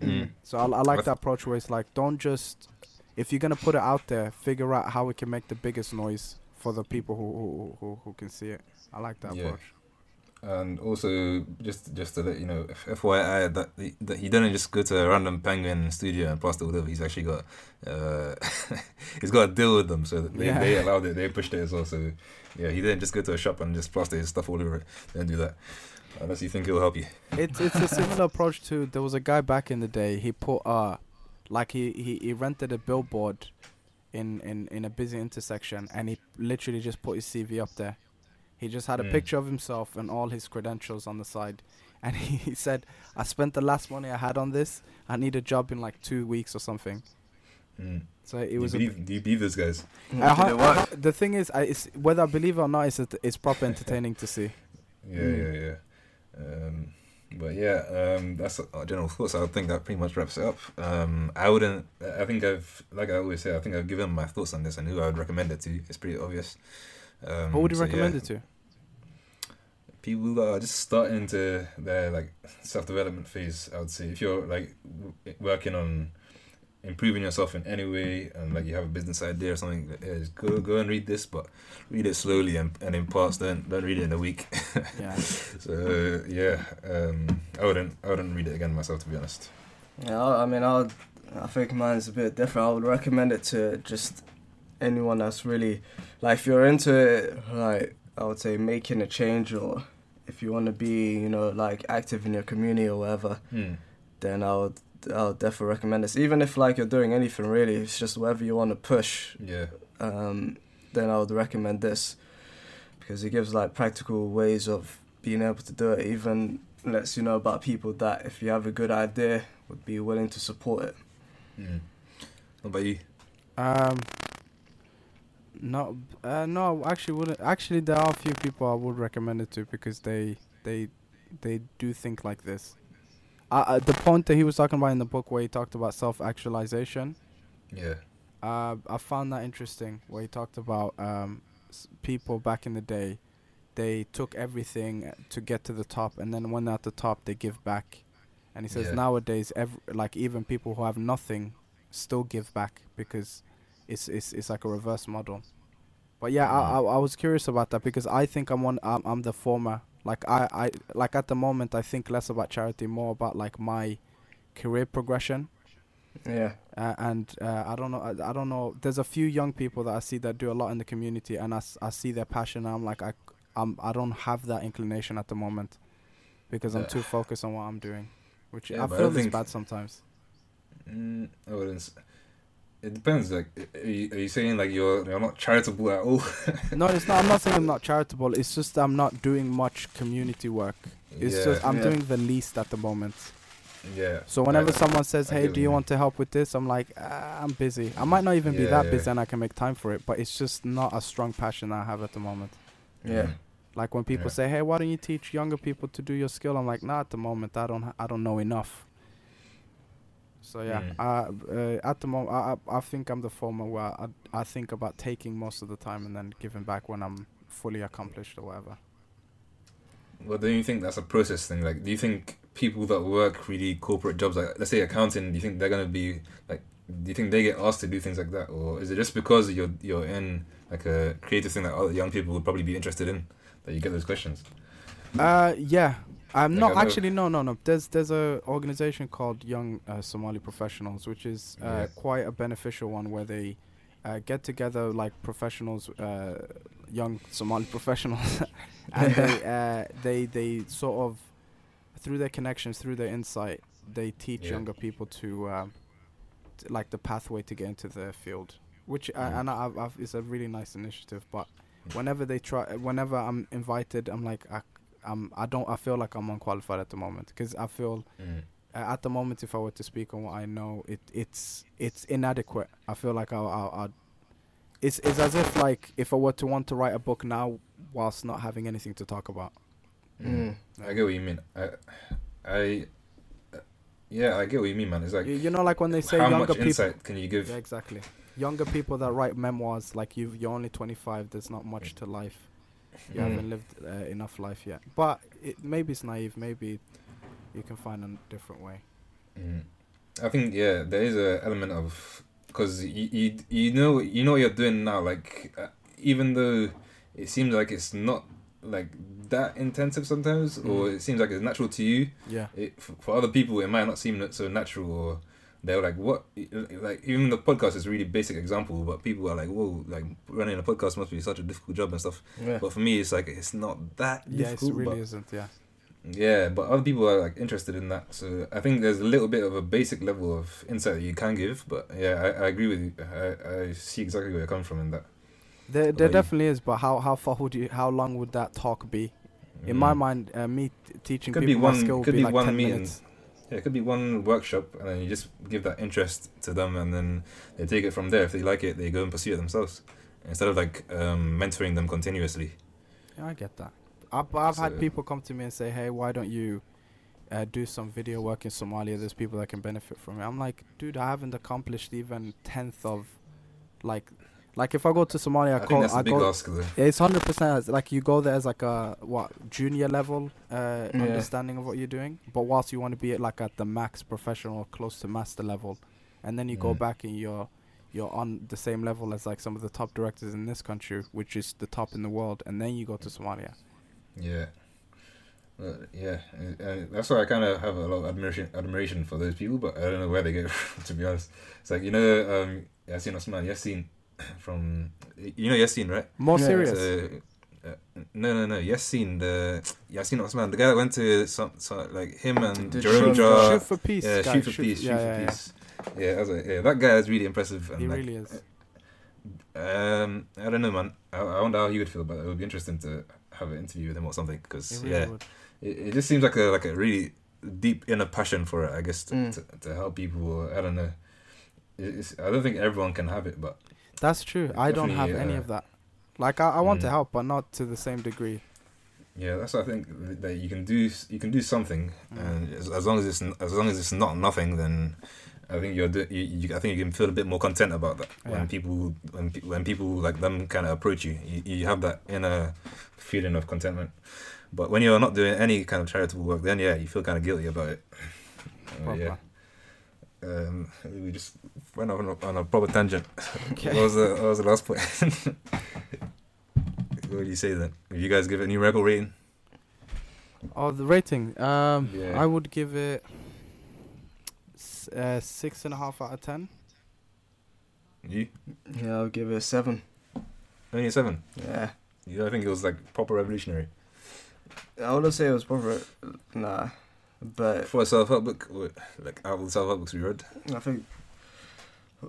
F: Mm.
G: So I, I like
F: But-
G: that approach where it's like, don't just if you're gonna put it out there, figure out how it can make the biggest noise for the people who who who, who can see it. I like that
F: Yeah.
G: approach.
F: And also, just just to let you know, FYI, that he, that he didn't just go to a random penguin studio and plaster whatever. He's actually got, uh, he's got a deal with them, so they,
G: Yeah.
F: they allowed it, they pushed it as well. So, yeah, he didn't just go to a shop and just plaster his stuff all over it. Don't do that, unless you think it will help you.
G: It's it's a similar approach to there was a guy back in the day. He put uh, like he he, he rented a billboard, in in in a busy intersection, and he literally just put his CV up there. He just had a
F: Mm.
G: picture of himself and all his credentials on the side, and he, he said, "I spent the last money I had on this. I need a job in like two weeks or something."
F: Mm.
G: So it
F: do, you
G: was. A,
F: believe, do you believe those guys?
G: I ha- I the thing is, I, it's, whether I believe it or not, it's, it's proper entertaining to see.
F: Yeah,
E: Mm.
F: yeah, yeah. Um, but yeah, um, that's our general thoughts. I think that pretty much wraps it up. Um, I wouldn't. I think I've, like I always say, I think I've given my thoughts on this and who I would recommend it to. It's pretty obvious. Um,
G: What would you
F: so
G: recommend
F: yeah,
G: it to?
F: People that are just starting into their like self development phase. I would say if you're like w- working on improving yourself in any way and like you have a business idea or something, yeah, just go go and read this, but read it slowly and, and in parts. Don't don't read it in a week.
G: Yeah.
F: So yeah, um, I wouldn't I wouldn't read it again myself to be honest.
E: Yeah, I I mean, I would, I think mine's a bit different. I would recommend it to just anyone that's really like if you're into it, like I would say making a change or if you want to be, you know, like active in your community or whatever,
F: Hmm.
E: then I would I would definitely recommend this. Even if like you're doing anything really, it's just whatever you want to push.
F: Yeah,
E: Um, then I would recommend this because it gives like practical ways of being able to do it. Even lets you know about people that if you have a good idea would be willing to support it.
F: Hmm. What about you?
G: Um. No, uh, no. Actually, wouldn't. Actually, there are a few people I would recommend it to because they they they do think like this. Uh, uh, the point that he was talking about in the book where he talked about self-actualization,
F: Yeah.
G: uh, I found that interesting. Where he talked about um, s- people back in the day, they took everything to get to the top, and then when they're at the top, they give back. And he says
F: Yeah.
G: nowadays, ev- like even people who have nothing, still give back because it's it's it's like a reverse model. But yeah, I, I I was curious about that because I think I'm one. I'm, I'm the former. Like I I like at the moment I think less about charity, more about like my career progression.
E: Yeah.
G: Uh, and uh, I don't know. I, I don't know. There's a few young people that I see that do a lot in the community, and I, I see their passion. And I'm like I I'm I don't have that inclination at the moment because I'm
F: Yeah.
G: too focused on what I'm doing, which
F: Yeah,
G: I feel is bad sometimes.
F: Mm, I wouldn't. S- It depends. Like, are you, are you saying like you're you're not charitable at all?
G: no, it's not. I'm not saying I'm not charitable. It's just I'm not doing much community work. It's
F: yeah,
G: just I'm
E: Yeah.
G: doing the least at the moment.
F: yeah.
G: So whenever
F: I-
G: someone says, "Hey, do
F: you
G: you
F: mean.
G: want to help with this?" I'm like, ah, "I'm busy." I might not even be that
F: yeah.
G: busy, and I can make time for it. But it's just not a strong passion I have at the moment.
E: Yeah.
G: Like when people
F: Yeah.
G: say, "Hey, why don't you teach younger people to do your skill?" I'm like, "Nah, at the moment, I don't. Ha- I don't know enough." So yeah,
F: Mm.
G: uh, uh, at the moment, I, I I think I'm the former where I I think about taking most of the time and then giving back when I'm fully accomplished or whatever.
F: Well, do you think that's a process thing? Like, do you think people that work really corporate jobs, like let's say accounting, do you think they're gonna be like? Do you think they get asked to do things like that, or is it just because you're you're in like a creative thing that other young people would probably be interested in that you get those questions?
G: Uh, yeah. I'm
F: Like,
G: not actually no no no. There's there's a organization called Young uh, Somali Professionals, which is uh,
F: Yeah.
G: quite a beneficial one where they uh, get together like professionals, uh, young Somali professionals, and they uh, they they sort of through their connections, through their insight, they teach
F: Yeah.
G: younger people to um, t- like the pathway to get into the field. Which
F: Mm.
G: and I, I've, I've, it's a really nice initiative, but whenever they try, whenever I'm invited, I'm like I I'm I don't I feel like I'm unqualified at the moment because I feel
F: Mm.
G: uh, at the moment if I were to speak on what I know it it's it's inadequate. I feel like I'll, I'll, I'll it's it's as if like if I were to want to write a book now whilst not having anything to talk about.
E: Mm.
F: I get what you mean. I, I, yeah, I get what you mean, man. It's like
G: you, you know like when they say
F: how
G: younger
F: much
G: people
F: insight can you give?
G: Yeah, exactly. Younger people that write memoirs like you you're only 25 there's not much to life. You
E: Mm.
G: haven't lived uh, enough life yet. But it, maybe it's naive, maybe you can find a different way.
F: Mm. I think yeah, there is a element of because you, you you know you know what you're doing now. Like uh, even though it seems like it's not like that intensive sometimes, or
G: Mhm.
F: it seems like it's natural to you.
G: Yeah.
F: It, f- for other people, it might not seem so natural, or they're like, "What?" Like even the podcast is a really basic example, but people are like, "Whoa!" Like running a podcast must be such a difficult job and stuff.
E: Yeah.
F: But for me, it's like it's not that
G: Yeah, it
F: difficult.
G: really
F: but
G: isn't. Yeah.
F: yeah, but other people are like interested in that, so I think there's a little bit of a basic level of insight that you can give. But yeah, I, I agree with you. I, I see exactly where you're coming from in that.
G: There, there
F: about you?
G: definitely is, but how how far would you? How long would that talk be? In my
F: Mm.
G: mind, uh, me t- teaching
F: Could be
G: people my
F: one-
G: skill would
F: could
G: be,
F: be
G: like
F: one
G: ten
F: meeting.
G: minutes.
F: Yeah, it could be one workshop, and then you just give that interest to them, and then they take it from there. If they like it, they go and pursue it themselves, instead of like um, mentoring them continuously.
G: Yeah, I get that. I've, I've had people come to me and say, "Hey, why don't you uh, do some video work in Somalia? There's people that can benefit from it." I'm like, dude, I haven't accomplished even tenth of, like, like if I go to Somalia, I,
F: I, think
G: call,
F: that's
G: I
F: a big
G: go.
F: ask. Though.
G: Yeah, it's hundred percent like you go there as like a what junior level uh,
E: Yeah.
G: understanding of what you're doing, but whilst you want to be at like at the max professional, close to master level, and then you go
F: Mm.
G: back and you're you're on the same level as like some of the top directors in this country, which is the top in the world, and then you go to Somalia.
F: Yeah. Uh, yeah, and, and that's why I kind of have a lot of admiration admiration for those people, but I don't know where they get from, to be honest. It's like, you know, um, Yasin Osman, Yasin from, you know Yasin, right?
G: More
E: Yeah,
G: serious.
F: So, uh, no, no, no, Yasin, the, Yasin Osman, the guy that went to some, some like him and
E: Did
F: Jerome Jarre.
G: shoot for peace.
F: Yeah,
G: guy,
F: shoot for peace,
G: yeah,
F: shoot
G: yeah,
F: for
G: yeah.
F: peace. Yeah, I was like, yeah, that guy is really impressive. And
G: He
F: like,
G: really is.
F: um, I don't know, man. I, I wonder how he would feel, but it it would be interesting to have an interview with him or something. Because
G: really
F: yeah, it, it just seems like a like a really deep inner passion for it. I guess to,
E: Mm.
F: to, to help people. I don't know. It's, I don't think everyone can have it, but
G: That's true. I don't have
F: Definitely,
G: any of that. Like I, I want to
F: mm.
G: help, but not to the same degree.
F: Yeah, that's what I think that you can do. You can do something,
G: Mm.
F: and as, as long as it's as long as it's not nothing, then I think you're. do- You, you, I think you can feel a bit more content about that
G: Yeah.
F: when people when pe- when people like them kind of approach you. You, you have that inner feeling of contentment. But when you're not doing any kind of charitable work, then yeah, you feel kind of guilty about it. Uh, yeah. Um, we just went on a, on a proper tangent.
G: Okay.
F: what was the what was the last point? what do you say then? If you guys give it a new record rating?
G: Oh, the rating. Um,
F: Yeah.
G: I would give it uh, six and a half out of ten.
F: You
E: Yeah, I'll give it a seven.
F: only a seven.
E: Yeah.
F: Yeah, I think it was like proper revolutionary
E: I wouldn't say it was proper. Nah. But
F: for a self help book. what- Like out of the self help books we read.
E: I think.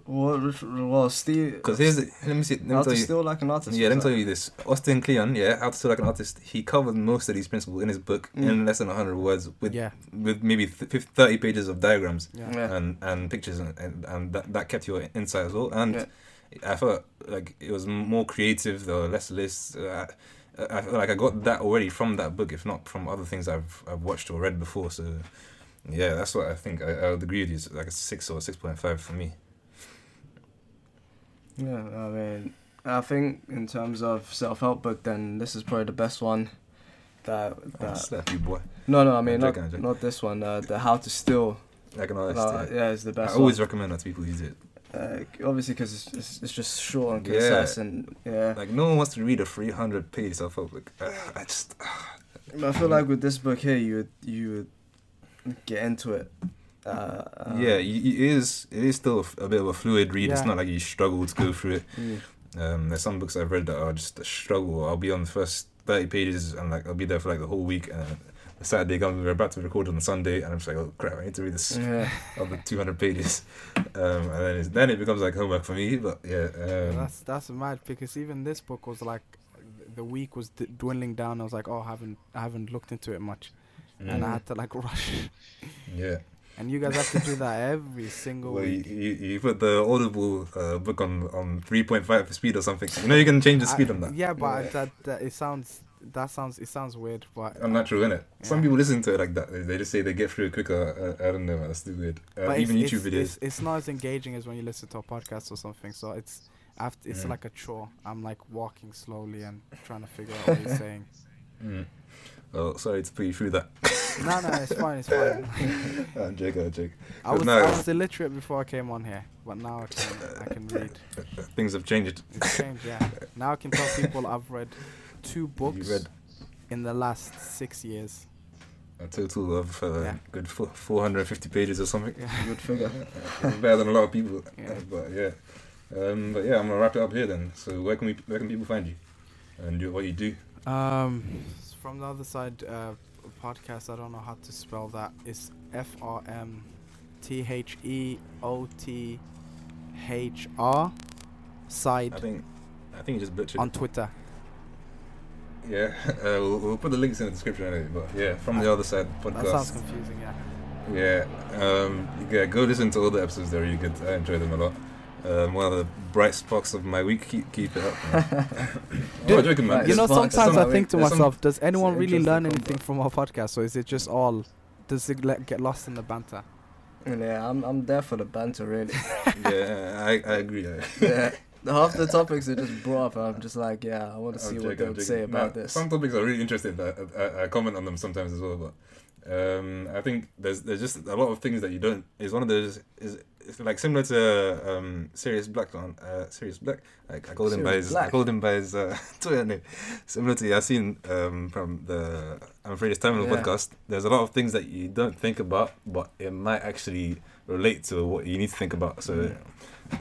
E: What? which- Well, Steve.
F: Because here's the, let me see. Let me
E: How
F: tell
E: to
F: you.
E: Steal Like an Artist.
F: Yeah, let me tell you this. Austin Kleon, yeah, How to Steal Like an Artist. He covered most of these principles in his book in
E: Mm.
F: less than hundred words, with
G: yeah,
F: with maybe th- 50 thirty pages of diagrams
G: yeah.
E: Yeah.
F: and and pictures, and and, and that, that kept your insight as well. And
E: Yeah.
F: I felt like it was more creative, there were less lists. Uh, I, feel like I got that already from that book, if not from other things I've I've watched or read before. So yeah, that's what I think. I, I would agree with you. It's like a six or six point five for me.
E: Yeah, I mean, I think in terms of self-help book, then this is probably the best one. That
F: Oh,
E: that.
F: slap you, boy.
E: No, no, I mean not
F: joking, I'm joking.
E: not this one. Uh, the How to Steal.
F: Like an artist.
E: Uh,
F: yeah.
E: yeah, is the best.
F: I always
E: one.
F: recommend that to people use it.
E: Uh, obviously, because it's, it's it's just short and
F: Yeah.
E: concise, and yeah.
F: Like no one wants to read a three hundred page self help book. Uh, I just
E: But I feel like with this book here, you would you would get into it. Uh, um,
F: yeah, it is it is still a bit of a fluid read. It's not like you struggle to go through it.
E: mm,
F: Um, there's some books I've read that are just a struggle. I'll be on the first thirty pages and like I'll be there for like the whole week. And Saturday comes, we're about to record on the Sunday, and I'm just like, oh crap, I need to read this
E: yeah.
F: other two hundred pages. Um, and then it's, then it becomes like homework for me. But yeah, um,
G: that's that's mad because even this book was like the week was d- dwindling down. I was like, oh, I haven't I haven't looked into it much, and I
F: mm,
G: had to like rush.
F: yeah.
G: And you guys have to do that every single
F: Well, you,
G: week.
F: you, you put the Audible uh, book on on three point five speed or something. You know you can change the speed
G: I-
F: on that.
G: Yeah, but
E: Yeah.
G: That, that it sounds that sounds it sounds weird, but
F: unnatural, innit? Some
G: Yeah.
F: Some people listen to it like that. They, just say they get through it quicker. Uh, I don't know, man. That's too weird. Uh, even
G: it's,
F: YouTube
G: it's,
F: videos.
G: It's, it's not as engaging as when you listen to a podcast or something. So it's after it's
F: Mm.
G: like a chore. I'm like walking slowly and trying to figure out what he's saying.
F: Mm. Oh, sorry to put you through that.
G: No, no, it's fine. It's fine.
F: I'm joking, I'm joking.
G: I was
F: no,
G: I was illiterate before I came on here, but now I can I can read.
F: Things have changed.
G: It's changed, yeah. Now I can tell people I've read two books
F: read-
G: in the last six years.
F: A total of uh,
G: Yeah.
F: good 450 pages or something.
G: Yeah.
E: Good figure.
F: Better than a lot of people.
G: Yeah.
F: But yeah. Um, but yeah, I'm gonna wrap it up here then. So where can we, where can people find you, and do what you do?
G: Um, from the other side, uh, podcast. I don't know how to spell that. It's F R M T H E O T H R side I
F: think, I think you just butchered.
G: on
F: it.
G: Twitter.
F: Yeah, uh, we'll, we'll put the links in the description anyway. But yeah, from the other side podcast.
G: That sounds confusing. Yeah.
F: Yeah, um, yeah, go listen to all the episodes. They're really good. I enjoy them a lot. Um, one of the bright spots of my week. Keep keep it up. Man.
G: Dude,
F: oh, joking, man.
G: You know,
E: It's fun-
G: sometimes I think to
F: there's some-
G: myself, does anyone really learn
E: combo.
G: anything from our podcast, or is it just all? Does it le- get lost in the banter?
E: Yeah, I'm I'm there for the banter really.
F: yeah, I, I agree.
E: Yeah. Half the topics are just brought up, I'm just like, yeah, I want to see
F: joking,
E: what they would say about
F: No,
E: this.
F: Some topics are really interesting. I, I, I comment on them sometimes as well, but um, I think there's there's just a lot of things that you don't. It's one of those. Is it's like similar to um, Sirius Black on uh, Sirius Black. Like I called him by his I called him by his uh, Twitter name. Similar to Yasin um, from the I'm afraid it's Terminal
E: Yeah.
F: podcast. There's a lot of things that you don't think about, but it might actually relate to what you need to think about. So
E: Mm.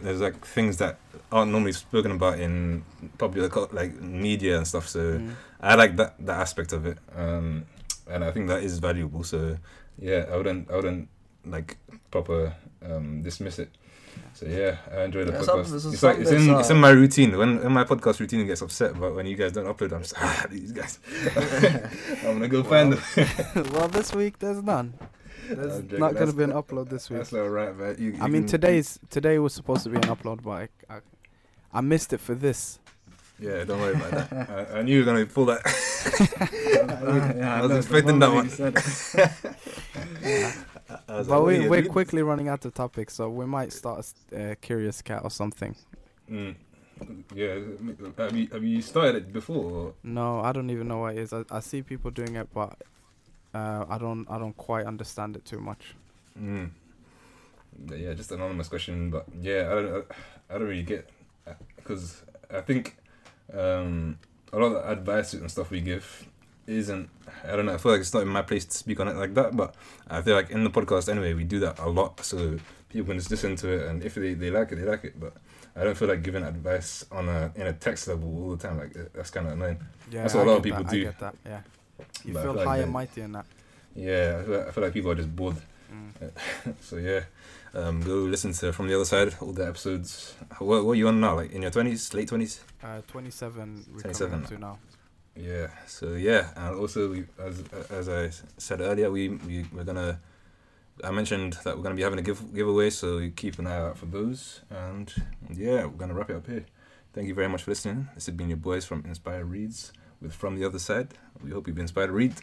F: There's like things that aren't normally spoken about in popular like media and stuff. So
G: Mm.
F: I like that that aspect of it, um, and I think that is valuable. So yeah, I wouldn't I wouldn't like proper um, dismiss it. So yeah, I enjoy the
E: Yeah,
F: podcast.
E: some-
F: it's like it's in it's in my routine. When when my podcast routine gets upset, but when you guys don't upload, I'm just ah these guys. I'm gonna go find them.
G: well, this week there's none. There's
F: I'm
G: not gonna be an upload this week.
F: That's all right, man. You,
G: I mean, today's today was supposed to be an upload, but I, I, I missed it for this.
F: Yeah, don't worry about that. I, I knew you were gonna pull that.
E: yeah,
F: I was
E: know,
F: expecting that one.
E: you said it.
F: I was
G: But
F: like,
G: we, we're quickly running out of topics, so we might start a uh, curious cat or something.
F: Mm. Yeah, have you have you started it before? Or?
G: No, I don't even know what it is. I, I see people doing it, but uh, I don't I don't quite understand it too much.
F: Mm. Yeah, just an anonymous question, but yeah, I don't, I don't really get because I think um, a lot of the advice and stuff we give isn't. I don't know. I feel like it's not in my place to speak on it like that, but I feel like in the podcast anyway, we do that a lot, so people can just listen to it, and if they, they like it, they like it. But I don't feel like giving advice on a in a text level all the time. Like that's kind of annoying.
G: Yeah,
F: That's what
G: I
F: a lot of people
G: that,
F: do.
G: I get that. Yeah, you
F: But
G: feel
F: like
G: high
F: they-
G: and mighty in that.
F: Yeah, I feel like, I feel like people are just bored.
G: Mm.
F: so yeah, um, go listen to from the other side all the episodes. What, what are you on now? Like in your twenties, late twenties?
G: Uh, twenty-seven. Twenty-seven to now.
F: Yeah. So yeah, and also we, as as I said earlier, we we we're gonna. I mentioned that we're gonna be having a give giveaway, so keep an eye out for those. And yeah, we're gonna wrap it up here. Thank you very much for listening. This has been your boys from Inspyre Reads with From the Other Side. We hope you've been inspired to read.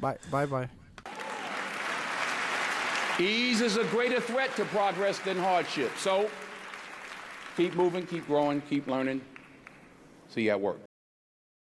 G: Bye, bye, bye.
A: Ease is a greater threat to progress than hardship. So keep moving, keep growing, keep learning. See you at work.